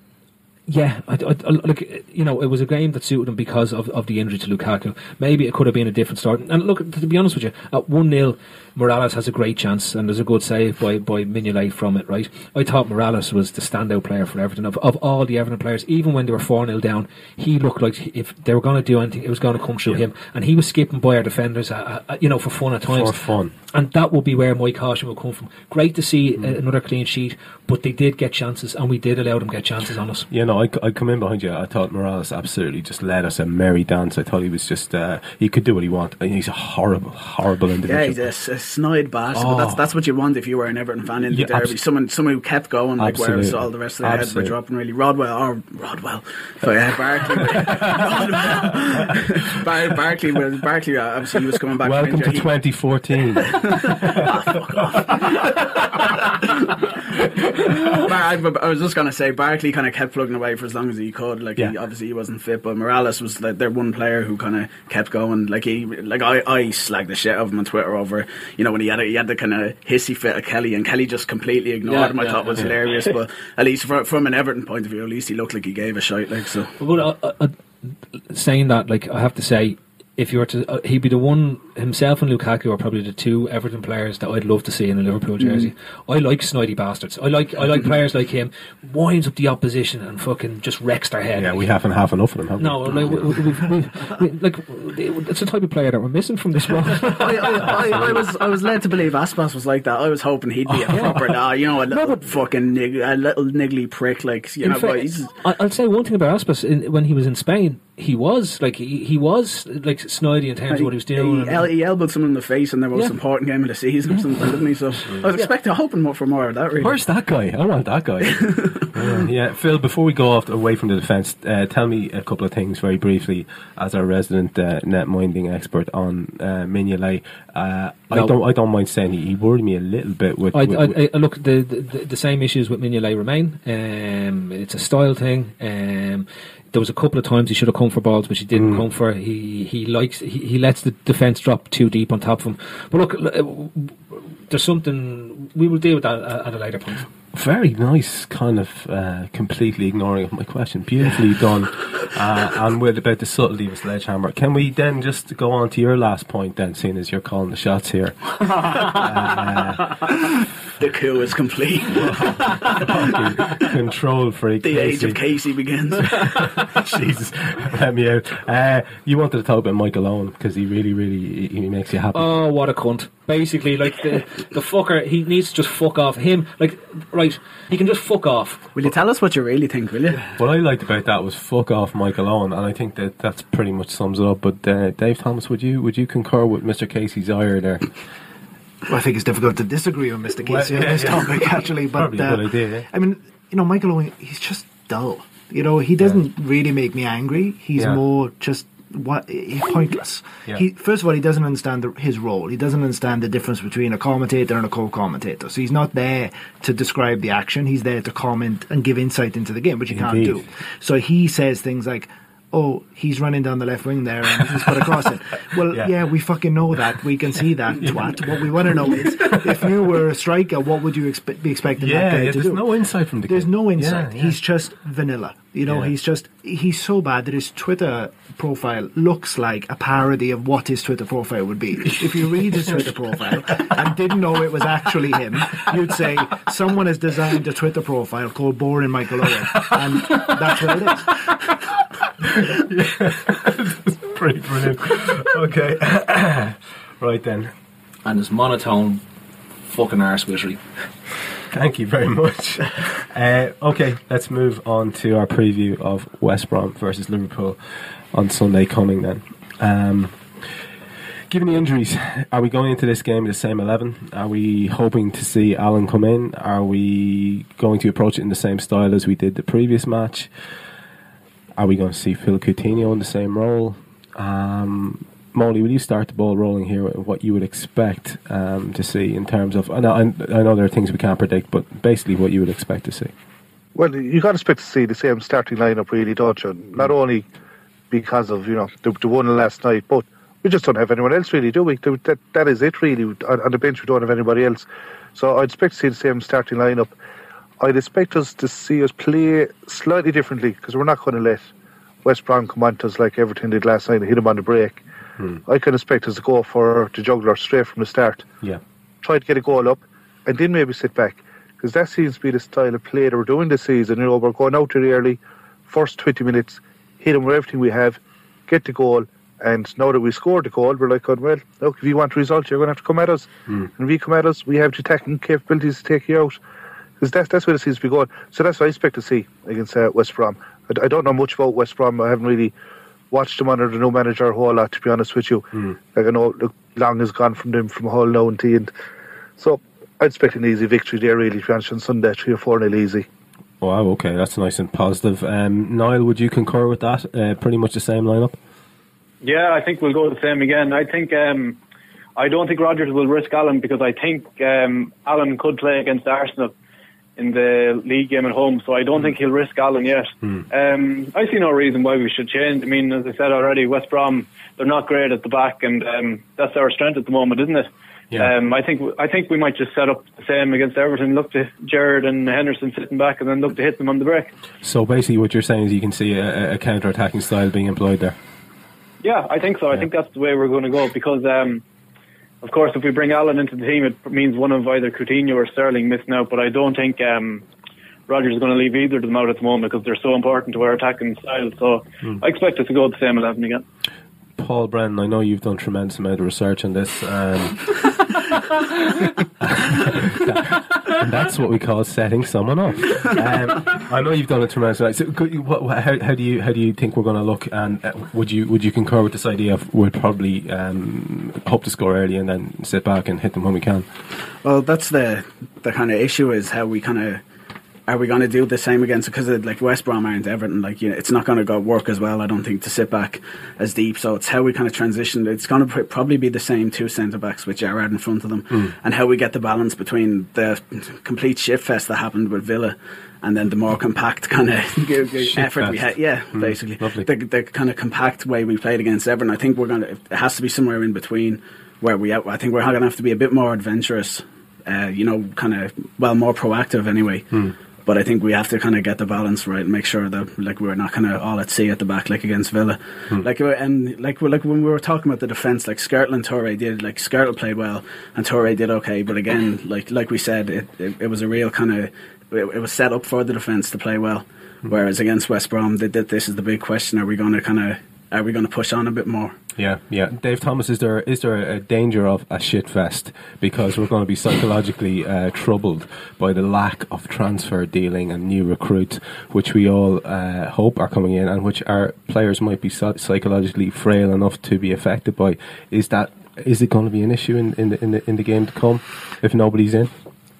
yeah, I, I, look, you know, it was a game that suited him because of, of the injury to Lukaku. Maybe it could have been a different start. And look, to be honest with you, at 1 0, Mirallas has a great chance, and there's a good save by, by Mignolet from it, right? I thought Mirallas was the standout player for Everton. Of, of all the Everton players, even when they were 4 0 down, he looked like if they were going to do anything, it was going to come through him. And he was skipping by our defenders, uh, uh, you know, for fun at times. For fun. And that will be where my caution will come from. Great to see uh, another clean sheet, but they did get chances, and we did allow them to get chances on us. Yeah, no, I, I come in behind you. I thought Mirallas absolutely just led us a merry dance. I thought he was just, uh, he could do what he wanted. And he's a horrible, horrible individual. Yeah, individual. he's a snide bastard. Oh. But that's that's what you want if you were an Everton fan in the Yeah, derby. abs- someone someone who kept going, like whereas Absolutely. all the rest of the heads were dropping. Really, Rodwell or Rodwell, so yeah, Barkley. Rodwell. Bar- Barkley was Barkley. uh, Obviously, he was coming back. Welcome to injury. 2014. Bar- I, was just gonna say Barkley kind of kept plugging away for as long as he could. Like he, obviously he wasn't fit, but Mirallas was like their one player who kind of kept going. Like he, like I, I slagged the shit out of him on Twitter over you know when he had a, he had the kind of hissy fit of Kelly, and Kelly just completely ignored Yeah, him. I yeah, thought was hilarious, but at least from, from an Everton point of view, at least he looked like he gave a shite. Like so. But uh, uh, uh, saying that, like I have to say, if you were to, uh, he'd be the one himself and Lukaku are probably the two Everton players that I'd love to see in a Liverpool mm-hmm. jersey. I like snidey bastards. I like I like players like him winds up the opposition and fucking just wrecks their head. yeah, we haven't half enough of them, have we? No, like, we, we, we, we, we, like it's the type of player that we're missing from this world. I, I, I, I was I was led to believe Aspas was like that. I was hoping he'd be a proper, nah, you know, a little fucking nig- a little niggly prick, like you know. fact, but he's, I- I'll say one thing about Aspas. In, when he was in Spain, he was like he, he was like snidey in terms of what he was doing. He, el- he elbowed someone in the face in their most Yeah. important game of the season or something, didn't he? So I was expecting, hoping more for more of that. Really, Where's that guy? I want that guy. yeah, yeah, Phil. Before we go off away from the defence, uh, tell me a couple of things very briefly as our resident uh, net minding expert on uh, Mignolet. Uh, I don't. I don't mind saying he, he worried me a little bit with. I, with- I, with- I, look, the, the the same issues with Mignolet remain. Um, it's a style thing. Um, there was a couple of times he should have come for balls, which he didn't Mm. come for. He he likes he, he lets the defence drop too deep on top of him. But look, uh, there's something we will deal with that at, at a later point. Very nice, kind of uh, completely ignoring of my question. Beautifully done. Uh, and with about the subtlety of a Sledgehammer, can we then just go on to your last point then, seeing as you're calling the shots here? the coup is complete. Control freak. the age of Casey. Casey begins. Jesus, let me out. Uh, you wanted to talk about Michael Owen because he really, really, he, he makes you happy. Oh, what a cunt! Basically, like the the fucker, he needs to just fuck off. Him, like, right? He can just fuck off. will you tell us what you really think? Will you? What I liked about that was fuck off Michael Owen, and I think that that's pretty much sums it up. But uh, Dave Thomas, would you would you concur with Mr. Casey's ire there? Well, I think it's difficult to disagree with Mr. Casey Well, on this yeah. topic, actually. But Probably a uh, idea, yeah. I mean, you know, Michael Owen, he's just dull. You know, he doesn't really make me angry. He's Yeah. more just what he's pointless. Yeah. He first of all, he doesn't understand the, his role. He doesn't understand the difference between a commentator and a co-commentator. So he's not there to describe the action. He's there to comment and give insight into the game, which you can't do. So he says things like. Oh, he's running down the left wing there and he's put a cross in. Well, Yeah. yeah. we fucking know that. We can see that, twat. What we want to know is, if you were a striker, what would you expe- be expecting that Yeah, guy yeah, to there's do? no insight from the game. There's kid. no insight. He's just vanilla. You know, Yeah. he's just he's so bad that his Twitter profile looks like a parody of what his Twitter profile would be. if you read his Twitter profile and didn't know it was actually him, you'd say someone has designed a Twitter profile called Boring Michael Owen, and that's what it is. Pretty brilliant. okay, right then. And his monotone, fucking arse wizardry. Thank you very much. Uh, okay, let's move on to our preview of West Brom versus Liverpool on Sunday coming then. Um, given the injuries, are we going into this game with the same 11? Are we hoping to see Allen come in? Are we going to approach it in the same style as we did the previous match? Are we going to see Phil Coutinho in the same role? Um, Molly, will you start the ball rolling here with what you would expect um, to see in terms of? I know, I know there are things we can't predict, but basically what you would expect to see. Well, you got to expect to see the same starting lineup, really, don't you? Not only because of you know the, the one last night. But we just don't have anyone else really, do we? That that is it really. On, on the bench, we don't have anybody else. So I'd expect to see the same starting lineup. I'd expect us to see us play slightly differently because we're not going to let West Brom come on to us like Everton did last night and hit them on the break. I can expect us to go for the juggler straight from the start Yeah. try to get a goal up, and then maybe sit back. Because that seems to be the style of play that we're doing this season. You know, we're going out really early, first 20 minutes, hit them with everything we have, get the goal, and now that we scored the goal, we're like, going, well, look, if you want a result, you're going to have to come at us. And if you come at us, we have the attacking capabilities to take you out. Because that's, that's where it seems to be going. So that's what I expect to see against uh, West Brom. I, I don't know much about West Brom. I haven't really watched them under the new manager a whole lot, to be honest with you. Like, I know look, Long has gone from them from Hull now to and so I expect an easy victory there, really, to be honest, on Sunday, 3 or 4 nil easy. Wow, okay, that's nice and positive. Um, Niall, would you concur with that? Uh, pretty much the same lineup? Yeah, I think we'll go the same again. I think um, I don't think Rodgers will risk Allen because I think um, Allen could play against Arsenal in the league game at home, so I don't think he'll risk Allen yet. Um, I see no reason why we should change. I mean, as I said already, West Brom they're not great at the back, and um, that's our strength at the moment, isn't it? Yeah. Um, I think I think we might just set up the same against Everton. Look to Gerrard and Henderson sitting back, and then look to hit them on the break. So basically, what you're saying is you can see a, a counter attacking style being employed there. Yeah, I think so. I think that's the way we're going to go because, um, of course, if we bring Allen into the team, it means one of either Coutinho or Sterling missing out. But I don't think um, Rodgers is going to leave either of them out at the moment because they're so important to our attacking style. So I expect us to go the same eleven again. Paul Brennan, I know you've done tremendous amount of research on this. Um, and that's what we call setting someone up. Um, I know you've done a tremendous amount. So, could you, what, what- how, how do you how do you think we're going to look? And uh, would you would you concur with this idea of we'd probably um, hope to score early and then sit back and hit them when we can? Well, that's the the kind of issue is how we kind of are we going to do the same against because like West Brom aren't Everton like you know, it's not going to go work as well I don't think to sit back as deep. So it's how we kind of transition. It's going to pr- probably be the same two centre backs with Gerrard in front of them hmm. and how we get the balance between the complete shit fest that happened with Villa and then the more compact kind of effort we had yeah hmm. basically. Lovely. the, the kind of compact way we played against Everton I think we're going to it has to be somewhere in between where we I think we're going to have to be a bit more adventurous uh, you know, kind of well more proactive anyway. Hmm. But I think we have to kind of get the balance right and make sure that like we're not kind of all at sea at the back like against Villa. Like uh, and like like when we were talking about the defense, like Skrtel and Touré did like Skrtel played well and Touré did okay, but again, like like we said, it it, it was a real kind of it, it was set up for the defense to play well. Whereas against West Brom, they did, this is the big question: Are we going to kind of are we going to push on a bit more? Yeah, yeah. Dave Thomas, is there is there a danger of a shit fest because we're going to be psychologically uh, troubled by the lack of transfer dealing and new recruits, which we all uh, hope are coming in, and which our players might be psychologically frail enough to be affected by? Is that is it going to be an issue in, in the in the in the game to come if nobody's in?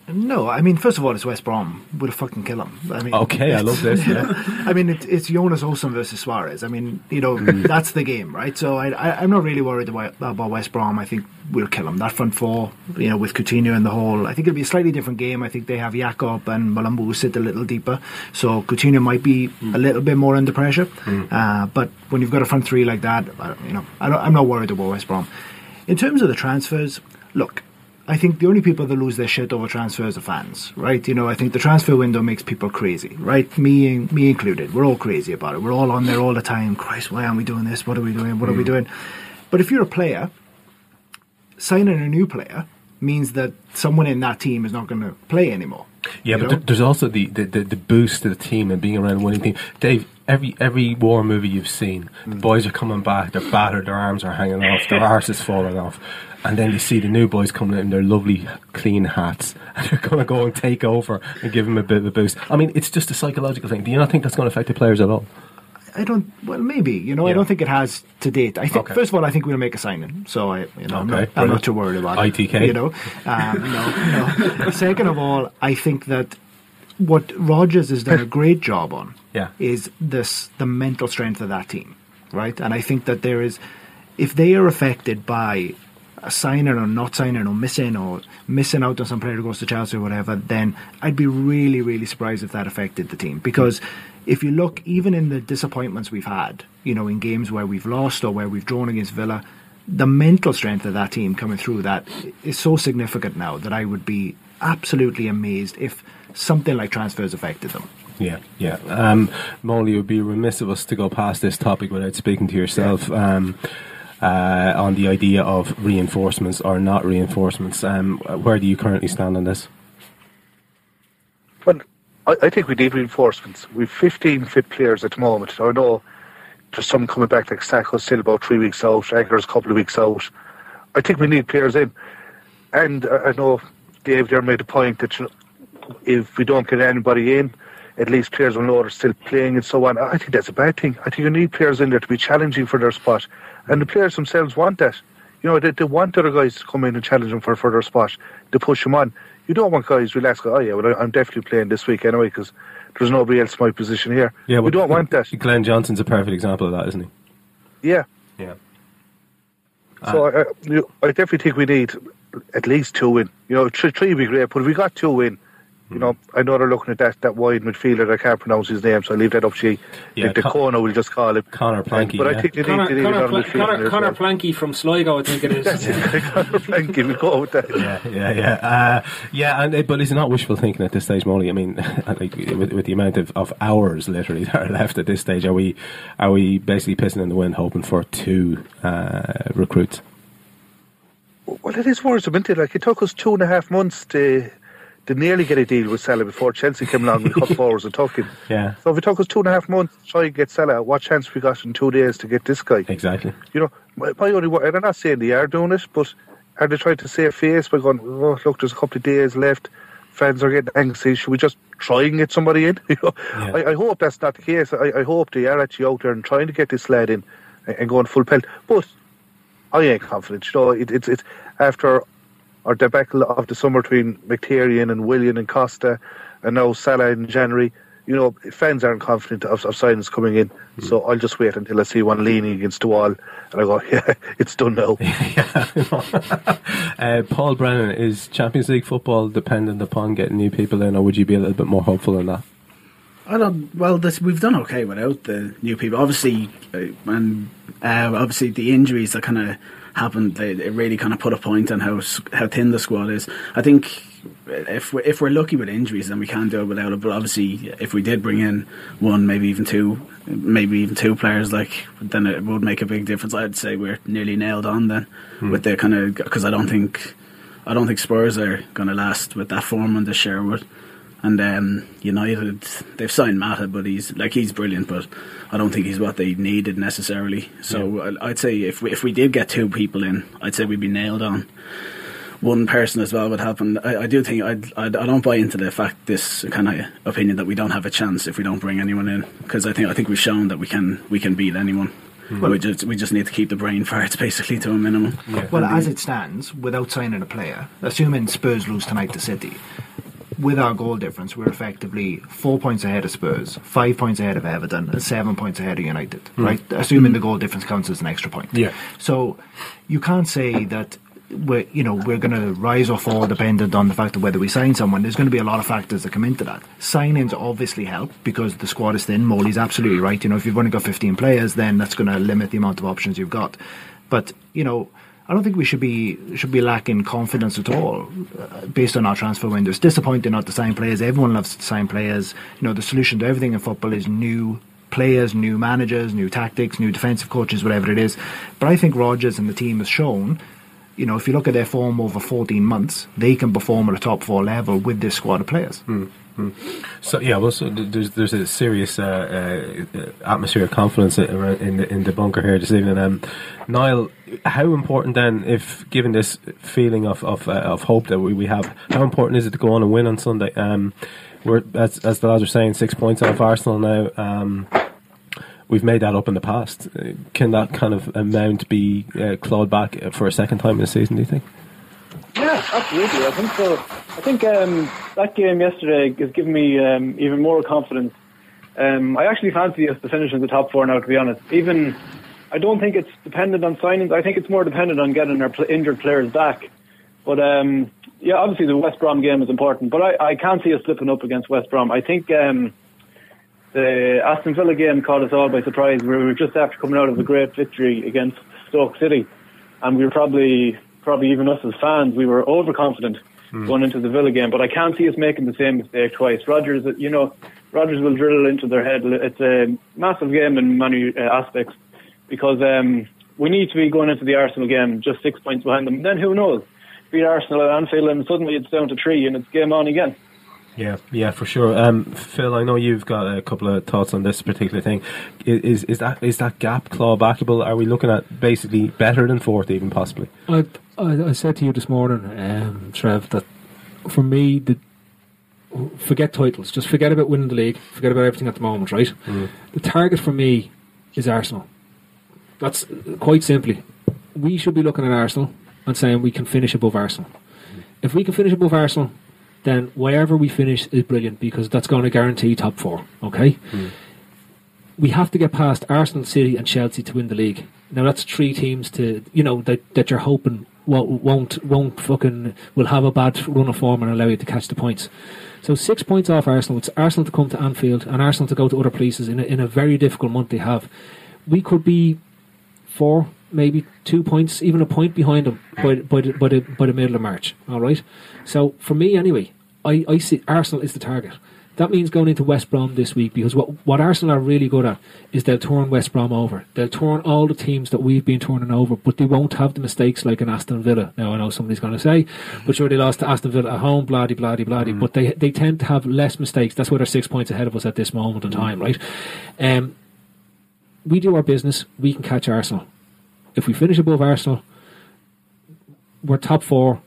No, I mean, first of all, it's West Brom. Would have fucking kill them. I mean, Okay, I love this. Yeah. I mean, it, it's Jonas Olsson versus Suarez. I mean, you know, mm. that's the game, right? So I, I, I'm not really worried about, about West Brom. I think we'll kill them. That front four, you know, with Coutinho and the whole, I think it'll be a slightly different game. I think they have Yacob and Mulumbu who sit a little deeper. So Coutinho might be a mm. little bit more under pressure. Mm. Uh, but when you've got a front three like that, you know, I don't, I'm not worried about West Brom. In terms of the transfers, look, I think the only people that lose their shit over transfers are fans, right? You know, I think the transfer window makes people crazy, right? Me, me included. We're all crazy about it. We're all on there all the time. Christ, why aren't we doing this? What are we doing? What are we mm. doing? But if you're a player, signing a new player means that someone in that team is not going to play anymore. Yeah, but know? there's also the, the, the, the boost to the team and being around a winning team. Dave, every every war movie you've seen, the mm. boys are coming back, they're battered, their arms are hanging off, their arse is falling off. And then you see the new boys coming in their lovely clean hats and they're going to go and take over and give them a bit of a boost. I mean, it's just a psychological thing. Do you not think that's going to affect the players at all? I don't. Well, maybe you know. I don't think it has to date. I think Okay. first of all, I think we'll make a signing. So I, you know, I'm, not, I'm not too worried about it. ITK. You know, um, no, no. Second of all, I think that what Rodgers has done a great job on Yeah. is this the mental strength of that team, right? And I think that there is, if they are affected by signing or not signing or missing or missing out on some player who goes to Chelsea or whatever, then I'd be really, really surprised if that affected the team. Because if you look, even in the disappointments we've had, you know, in games where we've lost or where we've drawn against Villa, the mental strength of that team coming through that is so significant now that I would be absolutely amazed if something like transfers affected them. Yeah, yeah. Um, Molly, it would be remiss of us to go past this topic without speaking to yourself um, uh, on the idea of reinforcements or not reinforcements. Um, where do you currently stand on this? Well, I, I think we need reinforcements. We've 15 fit players at the moment. I know there's some coming back, like Sakho's still about three weeks out, Agger's a couple of weeks out. I think we need players in. And uh, I know Dave there made a point that you know, if we don't get anybody in, at least players will know they're still playing and so on. I think that's a bad thing. I think you need players in there to be challenging for their spot. And the players themselves want that. You know, they, they want other guys to come in and challenge them for, for their spot, to push them on. You don't want guys relax, go, oh yeah, well, I'm definitely playing this week anyway because there's nobody else in my position here. Yeah, we don't want that. Glenn Johnson's a perfect example of that, isn't he? Yeah. Yeah. So uh, I, I, you, I definitely think we need at least two win. You know, three, three would be great, but if we got two in, you know, I know they're looking at that, that wide midfielder. I can't pronounce his name, so I leave that up to you. Yeah, the, the Con- corner, we'll just call him. Connor Planky. But yeah. I think they need, Connor, they need Connor, another midfielder Connor, Connor well. Planky from Sligo, I think it is. That's it, Connor Planky, we go with that. yeah, yeah, yeah, uh, yeah. And uh, but it's not wishful thinking at this stage, Molly. I mean, like with, with the amount of, of hours literally that are left at this stage, are we are we basically pissing in the wind, hoping for two uh, recruits? Well, it is worrisome, isn't it? Like, it took us two and a half months to to nearly get a deal with Salah before Chelsea came along and cut forwards and took him. Yeah, So if it took us two and a half months to try and get Salah, what chance we got in two days to get this guy? exactly. You know, my, my only word, and I'm not saying they are doing it, but are they trying to save face by going, oh, look, there's a couple of days left, fans are getting anxious, should we just try and get somebody in? You know, Yeah. I, I hope that's not the case. I, I hope they are actually out there and trying to get this lad in and, and going full pelt. But I ain't confident. You know, it, it's it's after our debacle of the summer between Mkhitaryan and Willian and Costa, and now Salah in January. You know, fans aren't confident of, of signings coming in, so I'll just wait until I see one leaning against the wall, and I go, yeah, it's done now. uh, Paul Brennan is Champions League football dependent upon getting new people in, or would you be a little bit more hopeful than that? I don't. Well, this, we've done okay without the new people. Obviously, uh, and uh, obviously the injuries are kind of happened, they, it really kind of put a point on how how thin the squad is. I think if we're, if we're lucky with injuries, then we can do it without it. But obviously, if we did bring in one, maybe even two, maybe even two players, like then it would make a big difference. I'd say we're nearly nailed on then hmm. with the kind of because I don't think I don't think Spurs are going to last with that form under Sherwood. And um, United, they've signed Mata, but he's like he's brilliant, but I don't think he's what they needed necessarily. So I- I'd say if we, if we did get two people in, I'd say we'd be nailed on. One person as well would help, and I, I do think I'd, I'd, I don't buy into the fact this kind of opinion that we don't have a chance if we don't bring anyone in because I think I think we've shown that we can we can beat anyone. we just we just need to keep the brain farts basically to a minimum. Well, as it stands, without signing a player, assuming Spurs lose tonight to City, with our goal difference, we're effectively four points ahead of Spurs, five points ahead of Everton, and seven points ahead of United. Hmm. Right, assuming hmm. the goal difference counts as an extra point. Yeah. So you can't say that we're you know we're going to rise or fall dependent on the fact of whether we sign someone. There's going to be a lot of factors that come into that. Signings obviously help because the squad is thin. Molly's absolutely right. You know, if you've only got 15 players, then that's going to limit the amount of options you've got. But you know. I don't think we should be should be lacking confidence at all uh, based on our transfer window. It's disappointing not to sign players. Everyone loves to sign players. You know, the solution to everything in football is new players, new managers, new tactics, new defensive coaches, whatever it is. But I think Rodgers and the team has shown, you know, if you look at their form over 14 months, they can perform at a top four level with this squad of players. So yeah, well, so there's there's a serious uh, uh, atmosphere of confidence in the in the bunker here this evening. Um, Niall, how important then, if given this feeling of of, uh, of hope that we, we have, how important is it to go on and win on Sunday? Um, we're as as the lads are saying, six points off Arsenal now. Um, we've made that up in the past. Uh, Can that kind of amount be uh, clawed back for a second time in the season? Do you think? Yeah, absolutely. I think so. I think um, that game yesterday has given me um, even more confidence. Um, I actually fancy us to finish in the top four now. To be honest, even I don't think it's dependent on signings. I think it's more dependent on getting our pl- injured players back. But um, yeah, obviously the West Brom game is important. But I, I can't see us slipping up against West Brom. I think um, the Aston Villa game caught us all by surprise. We were just after coming out of a great victory against Stoke City, and we were probably probably even us as fans, we were overconfident going into the Villa game. But I can't see us making the same mistake twice. Rodgers, you know, Rodgers will drill into their head. It's a massive game in many uh, aspects because um, we need to be going into the Arsenal game just six points behind them. Then who knows? Beat Arsenal at Anfield and suddenly it's down to three and it's game on again. Yeah, yeah, for sure. Um, Phil, I know you've got a couple of thoughts on this particular thing. Is is that is that gap clawbackable? Are we looking at basically better than fourth, even possibly? I, I, I said to you this morning, um, Trev, that for me, the forget titles, just forget about winning the league, forget about everything at the moment, right? Mm. The target for me is Arsenal. That's quite simply. We should be looking at Arsenal and saying we can finish above Arsenal. Mm. If we can finish above Arsenal, then wherever we finish is brilliant because that's going to guarantee top four. Okay, mm. we have to get past Arsenal, City, and Chelsea to win the league. Now that's three teams to you know that that you're hoping won't won't, fucking will have a bad run of form and allow you to catch the points. So six points off Arsenal. It's Arsenal to come to Anfield and Arsenal to go to other places in a, in a very difficult month they have. We could be four, maybe two points, even a point behind them by, by, the, by, the, by the middle of March. All right. So for me, anyway, I, I see Arsenal is the target. That means going into West Brom this week because what what Arsenal are really good at is they'll turn West Brom over. They'll turn all the teams that we've been turning over, but they won't have the mistakes like an Aston Villa. Now I know somebody's going to say, mm-hmm. but sure they lost to Aston Villa at home, bloody bloody bloody. But they they tend to have less mistakes. That's why they're six points ahead of us at this moment in time, right? Um, we do our business. We can catch Arsenal. If we finish above Arsenal, we're top four.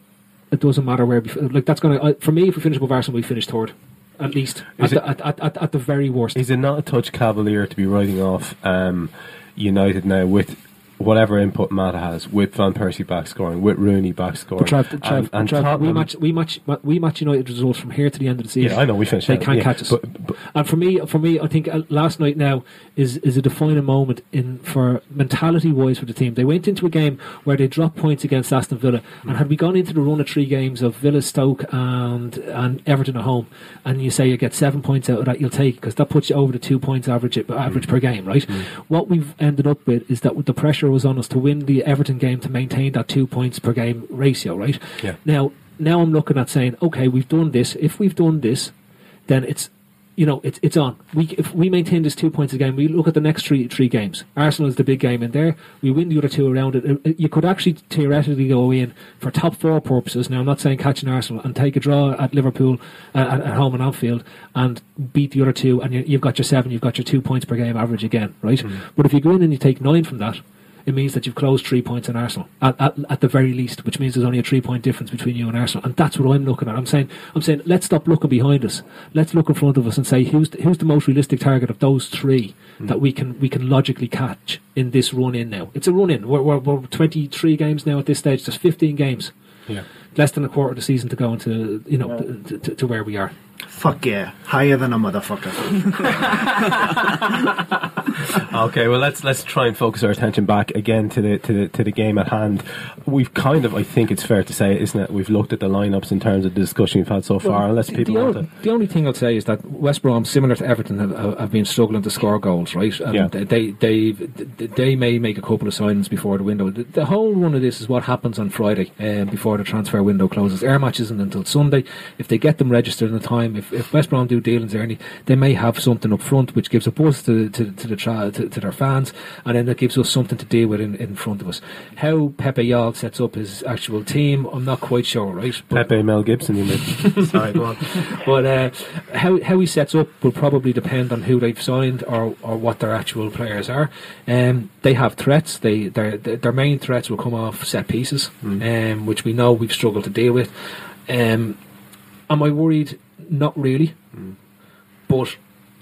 It doesn't matter where. We, like that's going to uh, for me. If we finish above Arsenal, we finish third, at least at the, it- at, at, at, at the very worst. Is it not a touch cavalier to be writing off um, United now with whatever input Matt has, with Van Persie back scoring, with Rooney back scoring, But Trev, Trev, and, and we match we match we match United results from here to the end of the season. Yeah, I know, we finished They can't yeah, catch us. but- but- and for me, for me, I think uh, last night now is is a defining moment in for mentality wise for the team. They went into a game where they dropped points against Aston Villa, and had we gone into the run of three games of Villa, Stoke, and and Everton at home, and you say you get seven points out of that, you'll take because that puts you over the two points average average per game, right? What we've ended up with is that with the pressure was on us to win the Everton game to maintain that two points per game ratio, right? Yeah. Now, now I'm looking at saying, okay, we've done this. If we've done this, then it's you know it's it's on. We if we maintain this two points a game, we look at the next three three games. Arsenal is the big game in there. We win the other two around it. Uh, You could actually theoretically go in for top four purposes. Now I'm not saying catching Arsenal and take a draw at Liverpool uh, at, at home in Anfield and beat the other two, and you, you've got your seven, you've got your two points per game average again, right? But if you go in and you take nine from that. It means that you've closed three points on Arsenal at, at, at the very least, which means there's only a three point difference between you and Arsenal, and that's what I'm looking at. I'm saying, I'm saying, let's stop looking behind us. Let's look in front of us and say, who's the, who's the most realistic target of those three hmm. that we can we can logically catch in this run in now? It's a run in. We're, we're, we're 23 games now at this stage. There's 15 games, Yeah. less than a quarter of the season to go into you know to, to, to where we are. Fuck yeah. Higher than a motherfucker. Okay, well let's let's try and focus our attention back again to the to the to the game at hand. We've kind of, I think it's fair to say, isn't it? We've looked at the lineups in terms of the discussion we've had so far. Unless people the, want only, to, the only thing I'd say is that West Brom, similar to Everton, have, have, have been struggling to score goals, right? And Yeah. they they they may make a couple of signings before the window. The, the whole run of this is what happens on Friday um, before the transfer window closes. Air match isn't until Sunday. If they get them registered in the time, if, if West Brom do dealings early, they may have something up front which gives a buzz to to, to the tra- to, to their fans, and then that gives us something to deal with in, in front of us. How Pepe Mel sets up his actual team, I'm not quite sure, right? But- Pepe Mel Gibson, you mean? Sorry, go on. but uh, how how he sets up will probably depend on who they've signed or, or what their actual players are. Um, they have threats. They their their main threats will come off set pieces, um, which we know we've struggled to deal with. Um, am I worried? Not really, but.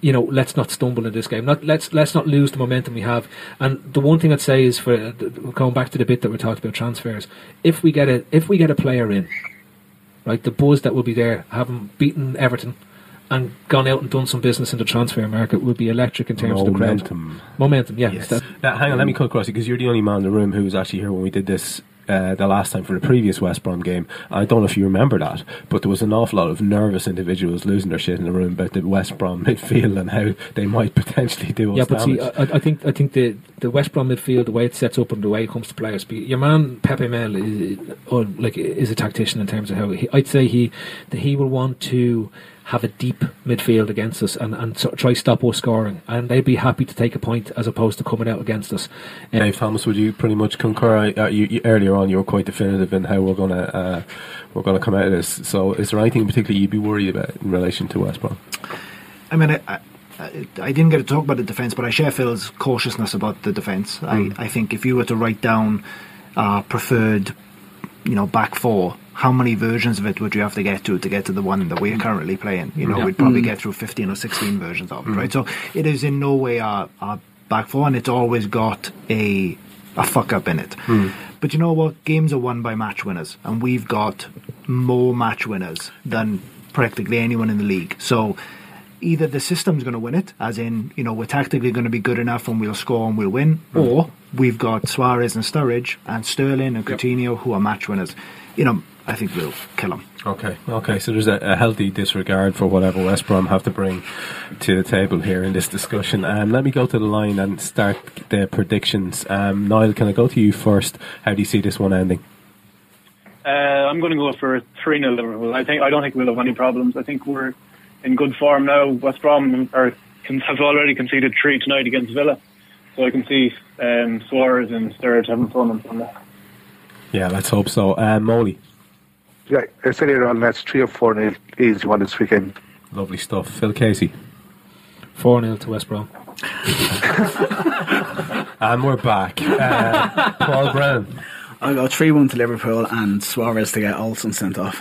You know, let's not stumble in this game. Not let's let's not lose the momentum we have. And the one thing I'd say is for uh, going back to the bit that we talked about transfers. If we get a if we get a player in, right? The buzz that will be there, having beaten Everton and gone out and done some business in the transfer market would be electric in terms of the crowd. Momentum. Momentum, yeah. Yes. That- Now, hang on, let me cut across you because you're the only man in the room who was actually here when we did this uh, the last time for the previous West Brom game. I don't know if you remember that, but there was an awful lot of nervous individuals losing their shit in the room about the West Brom midfield and how they might potentially do us yeah, but see. I, I think I think the the West Brom midfield, the way it sets up and the way it comes to players, your man Pepe Mel is or like is a tactician in terms of how he, I'd say he that he will want to have a deep midfield against us and and so, try stop us scoring, and they'd be happy to take a point as opposed to coming out against us. Um, Dave Thomas, would you pretty much concur? Uh, you, you, earlier on, you were quite definitive in how we're going to uh, we're going to come out of this. So, is there anything particularly you'd be worried about in relation to West Brom? I mean, I, I, I I didn't get to talk about the defence, but I share Phil's cautiousness about the defence. Mm. I, I think if you were to write down uh, preferred, you know, back four, how many versions of it would you have to get to to get to the one that we're currently playing? You know, Yeah. we'd probably Mm. get through 15 or 16 versions of it, mm. right? So it is in no way our, our back four, and it's always got a, a fuck up in it. Mm. But you know what? Games are won by match winners, and we've got more match winners than practically anyone in the league. So either the system's going to win it, as in, you know, we're tactically going to be good enough and we'll score and we'll win, mm. or we've got Suarez and Sturridge and Sterling and Coutinho who are match winners. You know, I think we'll kill them. Okay, okay. So there's a, a healthy disregard for whatever West Brom have to bring to the table here in this discussion. Um, let me go to the line and start the predictions. Um, Niall, can I go to you first? How do you see this one ending? Uh, I'm going to go for 3 0 Liverpool. I think I don't think we'll have any problems. I think we're in good form now. West Brom are, can, have already conceded three tonight against Villa, so I can see um, Suarez and Sturridge having fun on Sunday. Yeah, let's hope so. Um, Molly, Yeah, I said earlier on, that's three or four nil easy one this weekend. lovely stuff. Phil Casey, Four 0 to West Brom. and we're back. Uh, Paul Brown, I'll go 3 1 to Liverpool and Suarez to get Olsson sent off.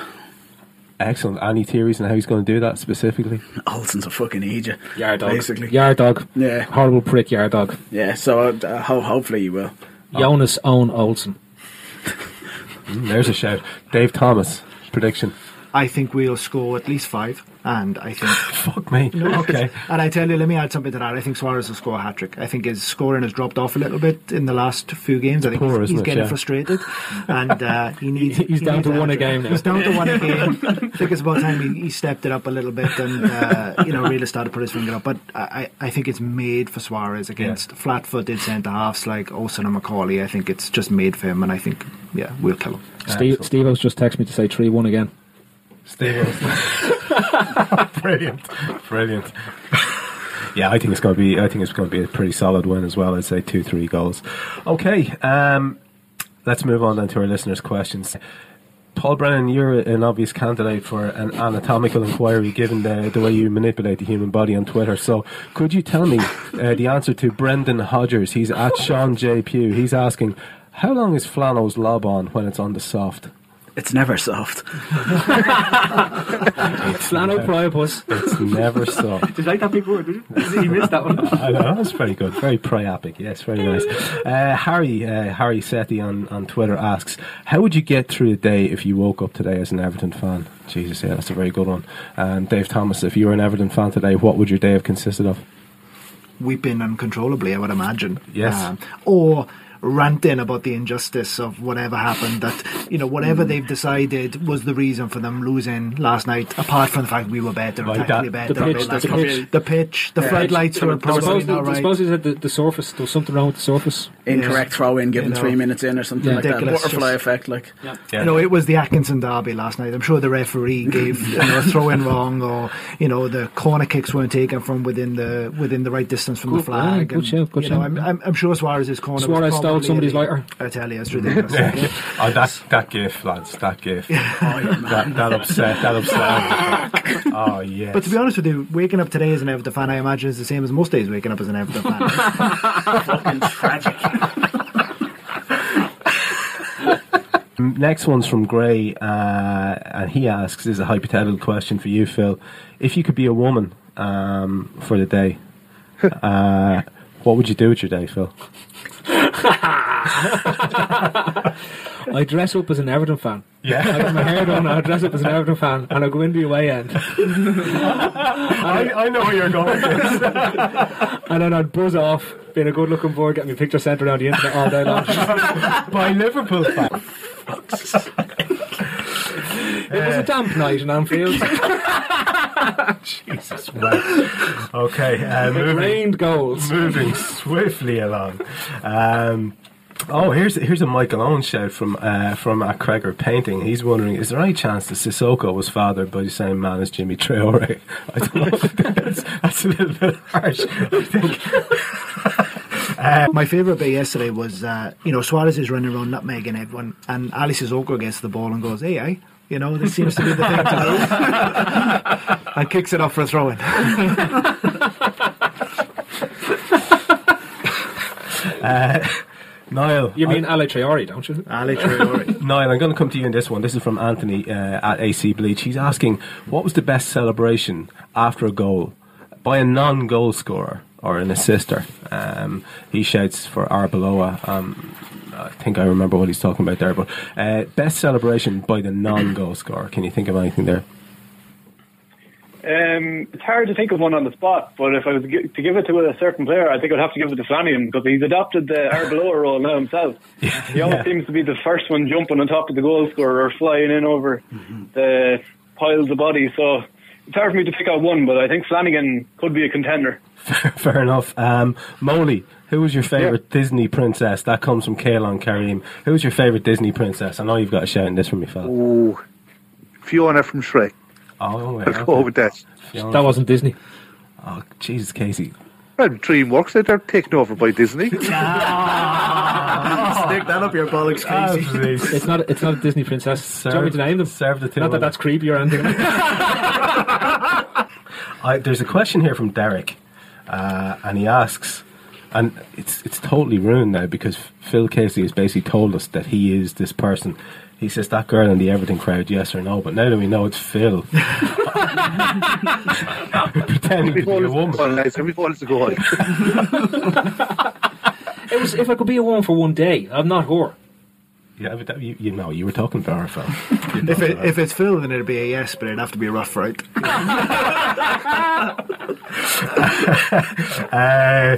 excellent. Any theories on how he's going to do that specifically? Olsson's a fucking idiot. Yard dog. Basically. Yard dog. Yeah. Horrible prick yard dog. Yeah, so uh, ho- hopefully you will. Jonas Owen Olsson. Mm, there's a shout. Dave Thomas, prediction. I think we'll score at least five, and I think. Fuck me. No, Okay. And I tell you, let me add something to that. I think Suarez will score a hat trick. I think his scoring has dropped off a little bit in the last few games. I think Poor, he's, he's getting Yeah. frustrated, and uh, he needs. He's he down needs to one a game now. He's down to one a game. I think it's about time he, he stepped it up a little bit and uh, you know really started to put his finger up. But I, I I think it's made for Suarez against flat-footed centre halves like Olsson and McAuley. I think it's just made for him, and I think yeah, we'll kill him. Steve, Steve O's just texted me to say 3 1 again. Steve Brilliant. Brilliant. Yeah, I think it's going to be. I think it's going to be a pretty solid win as well. I'd say two, three goals. Okay, um, let's move on then to our listeners' questions. Paul Brennan, you're an obvious candidate for an anatomical inquiry, given the, the way you manipulate the human body on Twitter. So, could you tell me uh, the answer to Brendan Hodgers? He's at Sean J Pugh. He's asking, how long is flannel's lob on when it's on the soft? It's never soft. Flano Priapus. It's never soft. Did you like that big word? Did you? He missed that one. I know that's very good, very priapic. Yes, very nice. Uh, Harry uh, Harry Sethi on, on Twitter asks, "How would you get through the day if you woke up today as an Everton fan?" Jesus, yeah, that's a very good one. Um, Dave Thomas, if you were an Everton fan today, what would your day have consisted of? weeping uncontrollably, I would imagine. Yes. Um, or ranting about the injustice of whatever happened that you know whatever mm. they've decided was the reason for them losing last night apart from the fact we were better Like that- better the pitch, last the pitch. the pitch the floodlights were probably suppose, not I right suppose he said the, the surface. There was something wrong with the surface. Incorrect throw in given You know, three minutes in or something like that. Butterfly just- effect, like. you know, it was the Atkinson derby last night. I'm sure the referee gave you know, a throw in wrong, or you know, the corner kicks weren't taken from within the within the right distance from the Good- flag. yeah, good and, shout, good you know. I'm, I'm, I'm sure Suarez's corner. was Suarez stole probably somebody's lighter. I tell you, it's ridiculous. oh, that that gif, lads, that gif. that, that upset, that upset. oh yeah. But to be honest with you, waking up today as an Everton fan, I imagine is the same as most days waking up as an Everton fan. Fucking tragic. Next one's from Gray, uh, and he asks: "This is a hypothetical question for you, Phil. If you could be a woman um, for the day, uh, what would you do with your day, Phil?" I dress up as an Everton fan. Yeah. I got my hair done, I dress up as an Everton fan, and I go into the away end. I, I know where you're going and then I'd buzz off, being a good looking boy, get my picture sent around the internet all day long. By Liverpool fans. It was a damp night in Anfield. Jesus, well. Okay, uh, It moving, rained goals. moving swiftly along. Um, oh, here's here's a Michael Owen shout from uh, from at Kreger Painting. He's wondering: Is there any chance that Cissokho was fathered by the same man as Djimi Traore? I don't know. that's, that's a little bit harsh. I think. My favourite bit yesterday was, uh, you know, Suarez is running around nutmegging everyone, and Aly Cissokho gets the ball and goes, hey, I, you know, this seems to be the thing to do. and kicks it up for a throw in. Uh, Niall, You mean Ale Traore, don't you? Ali Traore. Niall, I'm going to come to you in this one. This is from Anthony uh, at AC Bleach. He's asking, what was the best celebration after a goal by a non-goal scorer or an assister? Um, he shouts for Arbeloa. Um, I think I remember what he's talking about there. But uh, best celebration by the non-goal scorer. Can you think of anything there? Um, it's hard to think of one on the spot, but if I was to give it to a certain player, I think I'd have to give it to Flanagan because he's adopted the Arbeloa role now himself. He always Yeah. seems to be the first one jumping on top of the goal scorer or flying in over the piles of bodies. So it's hard for me to pick out one, but I think Flanagan could be a contender. Fair enough. Um, Molly, who was your favourite Disney princess? That comes from Kaelon Kareem. Who was your favourite Disney princess? I know you've got a shout in this from me, fella. Oh, Fiona from Shrek. Oh, yeah, I'll go okay. with that. Fiona. That wasn't Disney. Oh, Jesus, Casey. Well, DreamWorks, they're taken over by Disney. Stick that up your bollocks, Casey. It's not. It's not a Disney princess. Do you want me to name them? Serve the two. Not that that's creepy or anything. I, there's a question here from Derek, uh, and he asks, and it's it's totally ruined now because Phil Casey has basically told us that he is this person. He says that girl in the everything crowd, yes or no? But now that we know it's Phil, pretending to be a woman. Well, lads, every ball is a goal. it was. If I could be a woman for one day, I'm not whore. Yeah, but that, you, you know, you were talking for her, Phil. if, it, if it's Phil, then it'd be a yes, but it'd have to be a rough right. uh,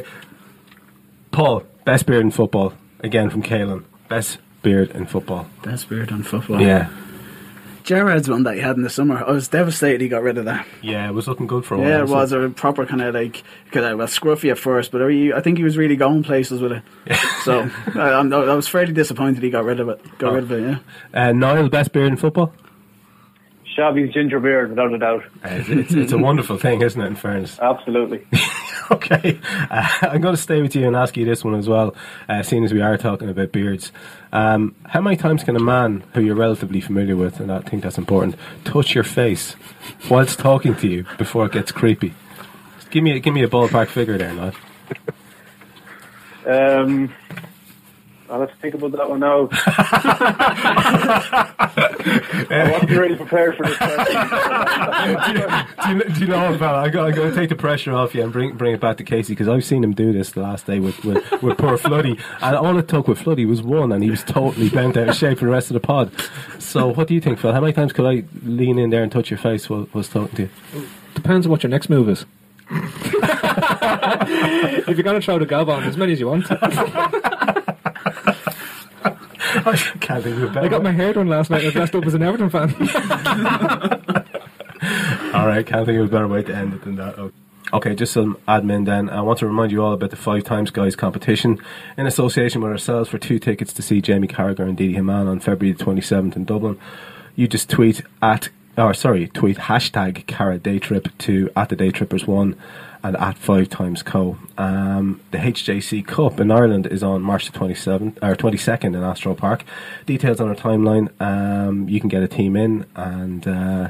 Paul, best beard in football again from Kalen. Best beard in football. Best beard on football. Yeah, Gerrard's one that he had in the summer. I was devastated he got rid of that. yeah, it was looking good for a while. Yeah, it was a proper kind of like kind of well, scruffy at first, but I think he was really going places with it. Yeah. so I, I'm- was fairly disappointed he got rid of it. Got rid of it, yeah. Uh, Niall, best beard in football. Shabby's ginger beard, without a doubt. Uh, it's, it's, it's a wonderful thing, isn't it? In fairness. Absolutely. okay, uh, I'm going to stay with you and ask you this one as well, uh, seeing as we are talking about beards. Um, how many times can a man who you're relatively familiar with, and I think that's important, touch your face whilst talking to you before it gets creepy? Just give me a, give me a ballpark figure there, Niall. Um, I'll have to think about that one now. I wasn't really prepared for this question. do, you, do you know what, pal? I'm going to take the pressure off you and bring bring it back to Casey because I've seen him do this the last day with, with, with poor Floody, and all it took with Floody was one, and he was totally bent out of shape for the rest of the pod. So, what do you think, Phil? How many times could I lean in there and touch your face while I was talking to you? Depends on what your next move is. if you're going to throw the gob on, as many as you want. I can't think of a better I got my hair done last night. and I dressed up as an Everton fan. All right, can't think of a better way to end it than that. Okay. Okay, just some admin then. I want to remind you all about the Five Times Guys competition in association with ourselves for two tickets to see Jamie Carragher and Didi Hamann on February the 27th in Dublin. You just tweet at, or sorry, tweet hashtag Cara Day Trip to at the Day Trippers one and at Five Times Co. Um, the HJC Cup in Ireland is on March the 27th or 22nd in Astro Park. Details on our timeline. Um, you can get a team in and uh,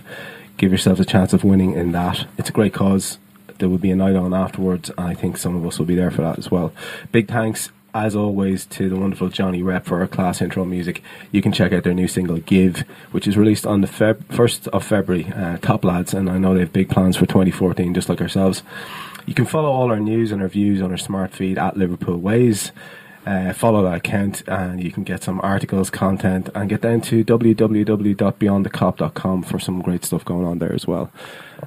give yourselves a chance of winning in that. It's a great cause. There will be a night on afterwards. and I think some of us will be there for that as well. Big thanks, as always, to the wonderful Johnny Rep for our class intro music. You can check out their new single "Give," which is released on the Feb- first of February. Uh, top lads, and I know they have big plans for 2014, just like ourselves. You can follow all our news and our views on our smart feed at Liverpool Ways. Uh, follow that account and you can get some articles, content, and get down to www.beyondthecop.com for some great stuff going on there as well.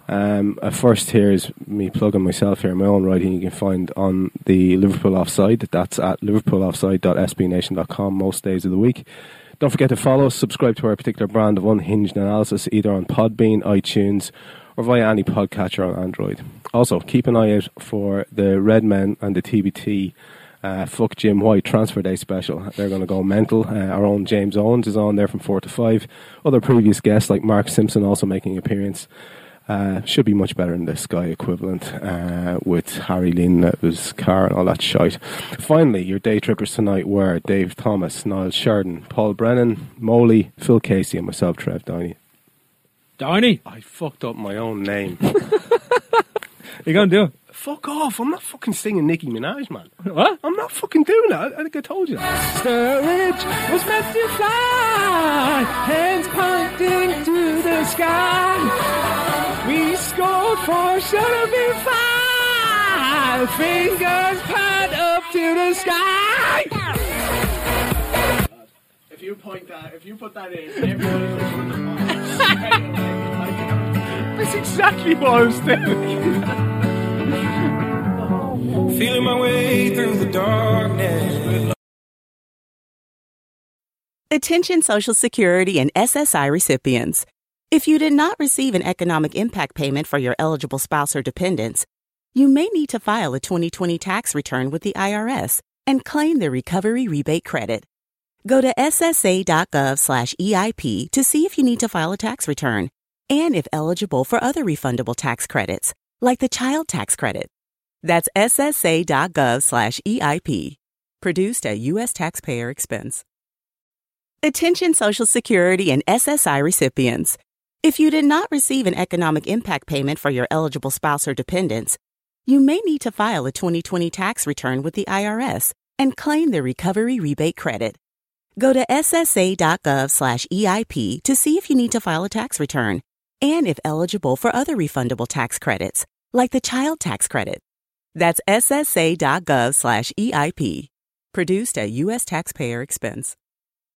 Um, first, here's me plugging myself here, my own writing you can find on the Liverpool Offside. That's at liverpooloffside.sbnation.com most days of the week. Don't forget to follow us, subscribe to our particular brand of unhinged analysis either on Podbean, iTunes, or via any podcatcher on Android. Also, keep an eye out for the Red Men and the TBT uh, Fuck Jim White Transfer Day special. They're going to go mental. Uh, our own James Owens is on there from 4 to 5. Other previous guests like Mark Simpson also making an appearance. Uh, should be much better than the Sky equivalent uh, with Harry Lean, that was car and all that shite. Finally, your day trippers tonight were Dave Thomas, Niall Sheridan, Paul Brennan, Moley, Phil Casey, and myself, Trev Downey. Downey? I fucked up my own name. you going to do it? Fuck off. I'm not fucking singing Nicki Minaj, man. What? I'm not fucking doing that. I think I told you that. Sturridge was meant to fly, hands pointing to the sky. We scored four, should have been five. Fingers point up to the sky. If you point that, if you put that in, everybody That's exactly what I was doing. Feeling my way through the darkness. Attention Social Security and SSI recipients. If you did not receive an economic impact payment for your eligible spouse or dependents, you may need to file a 2020 tax return with the IRS and claim the recovery rebate credit. Go to ssa.gov/eip to see if you need to file a tax return and if eligible for other refundable tax credits, like the child tax credit. That's ssa.gov/eip. Produced at U.S. taxpayer expense. Attention Social Security and SSI recipients. If you did not receive an economic impact payment for your eligible spouse or dependents, you may need to file a 2020 tax return with the IRS and claim the recovery rebate credit. Go to ssa.gov/eip to see if you need to file a tax return and if eligible for other refundable tax credits, like the child tax credit. That's ssa.gov/eip. Produced at U.S. taxpayer expense.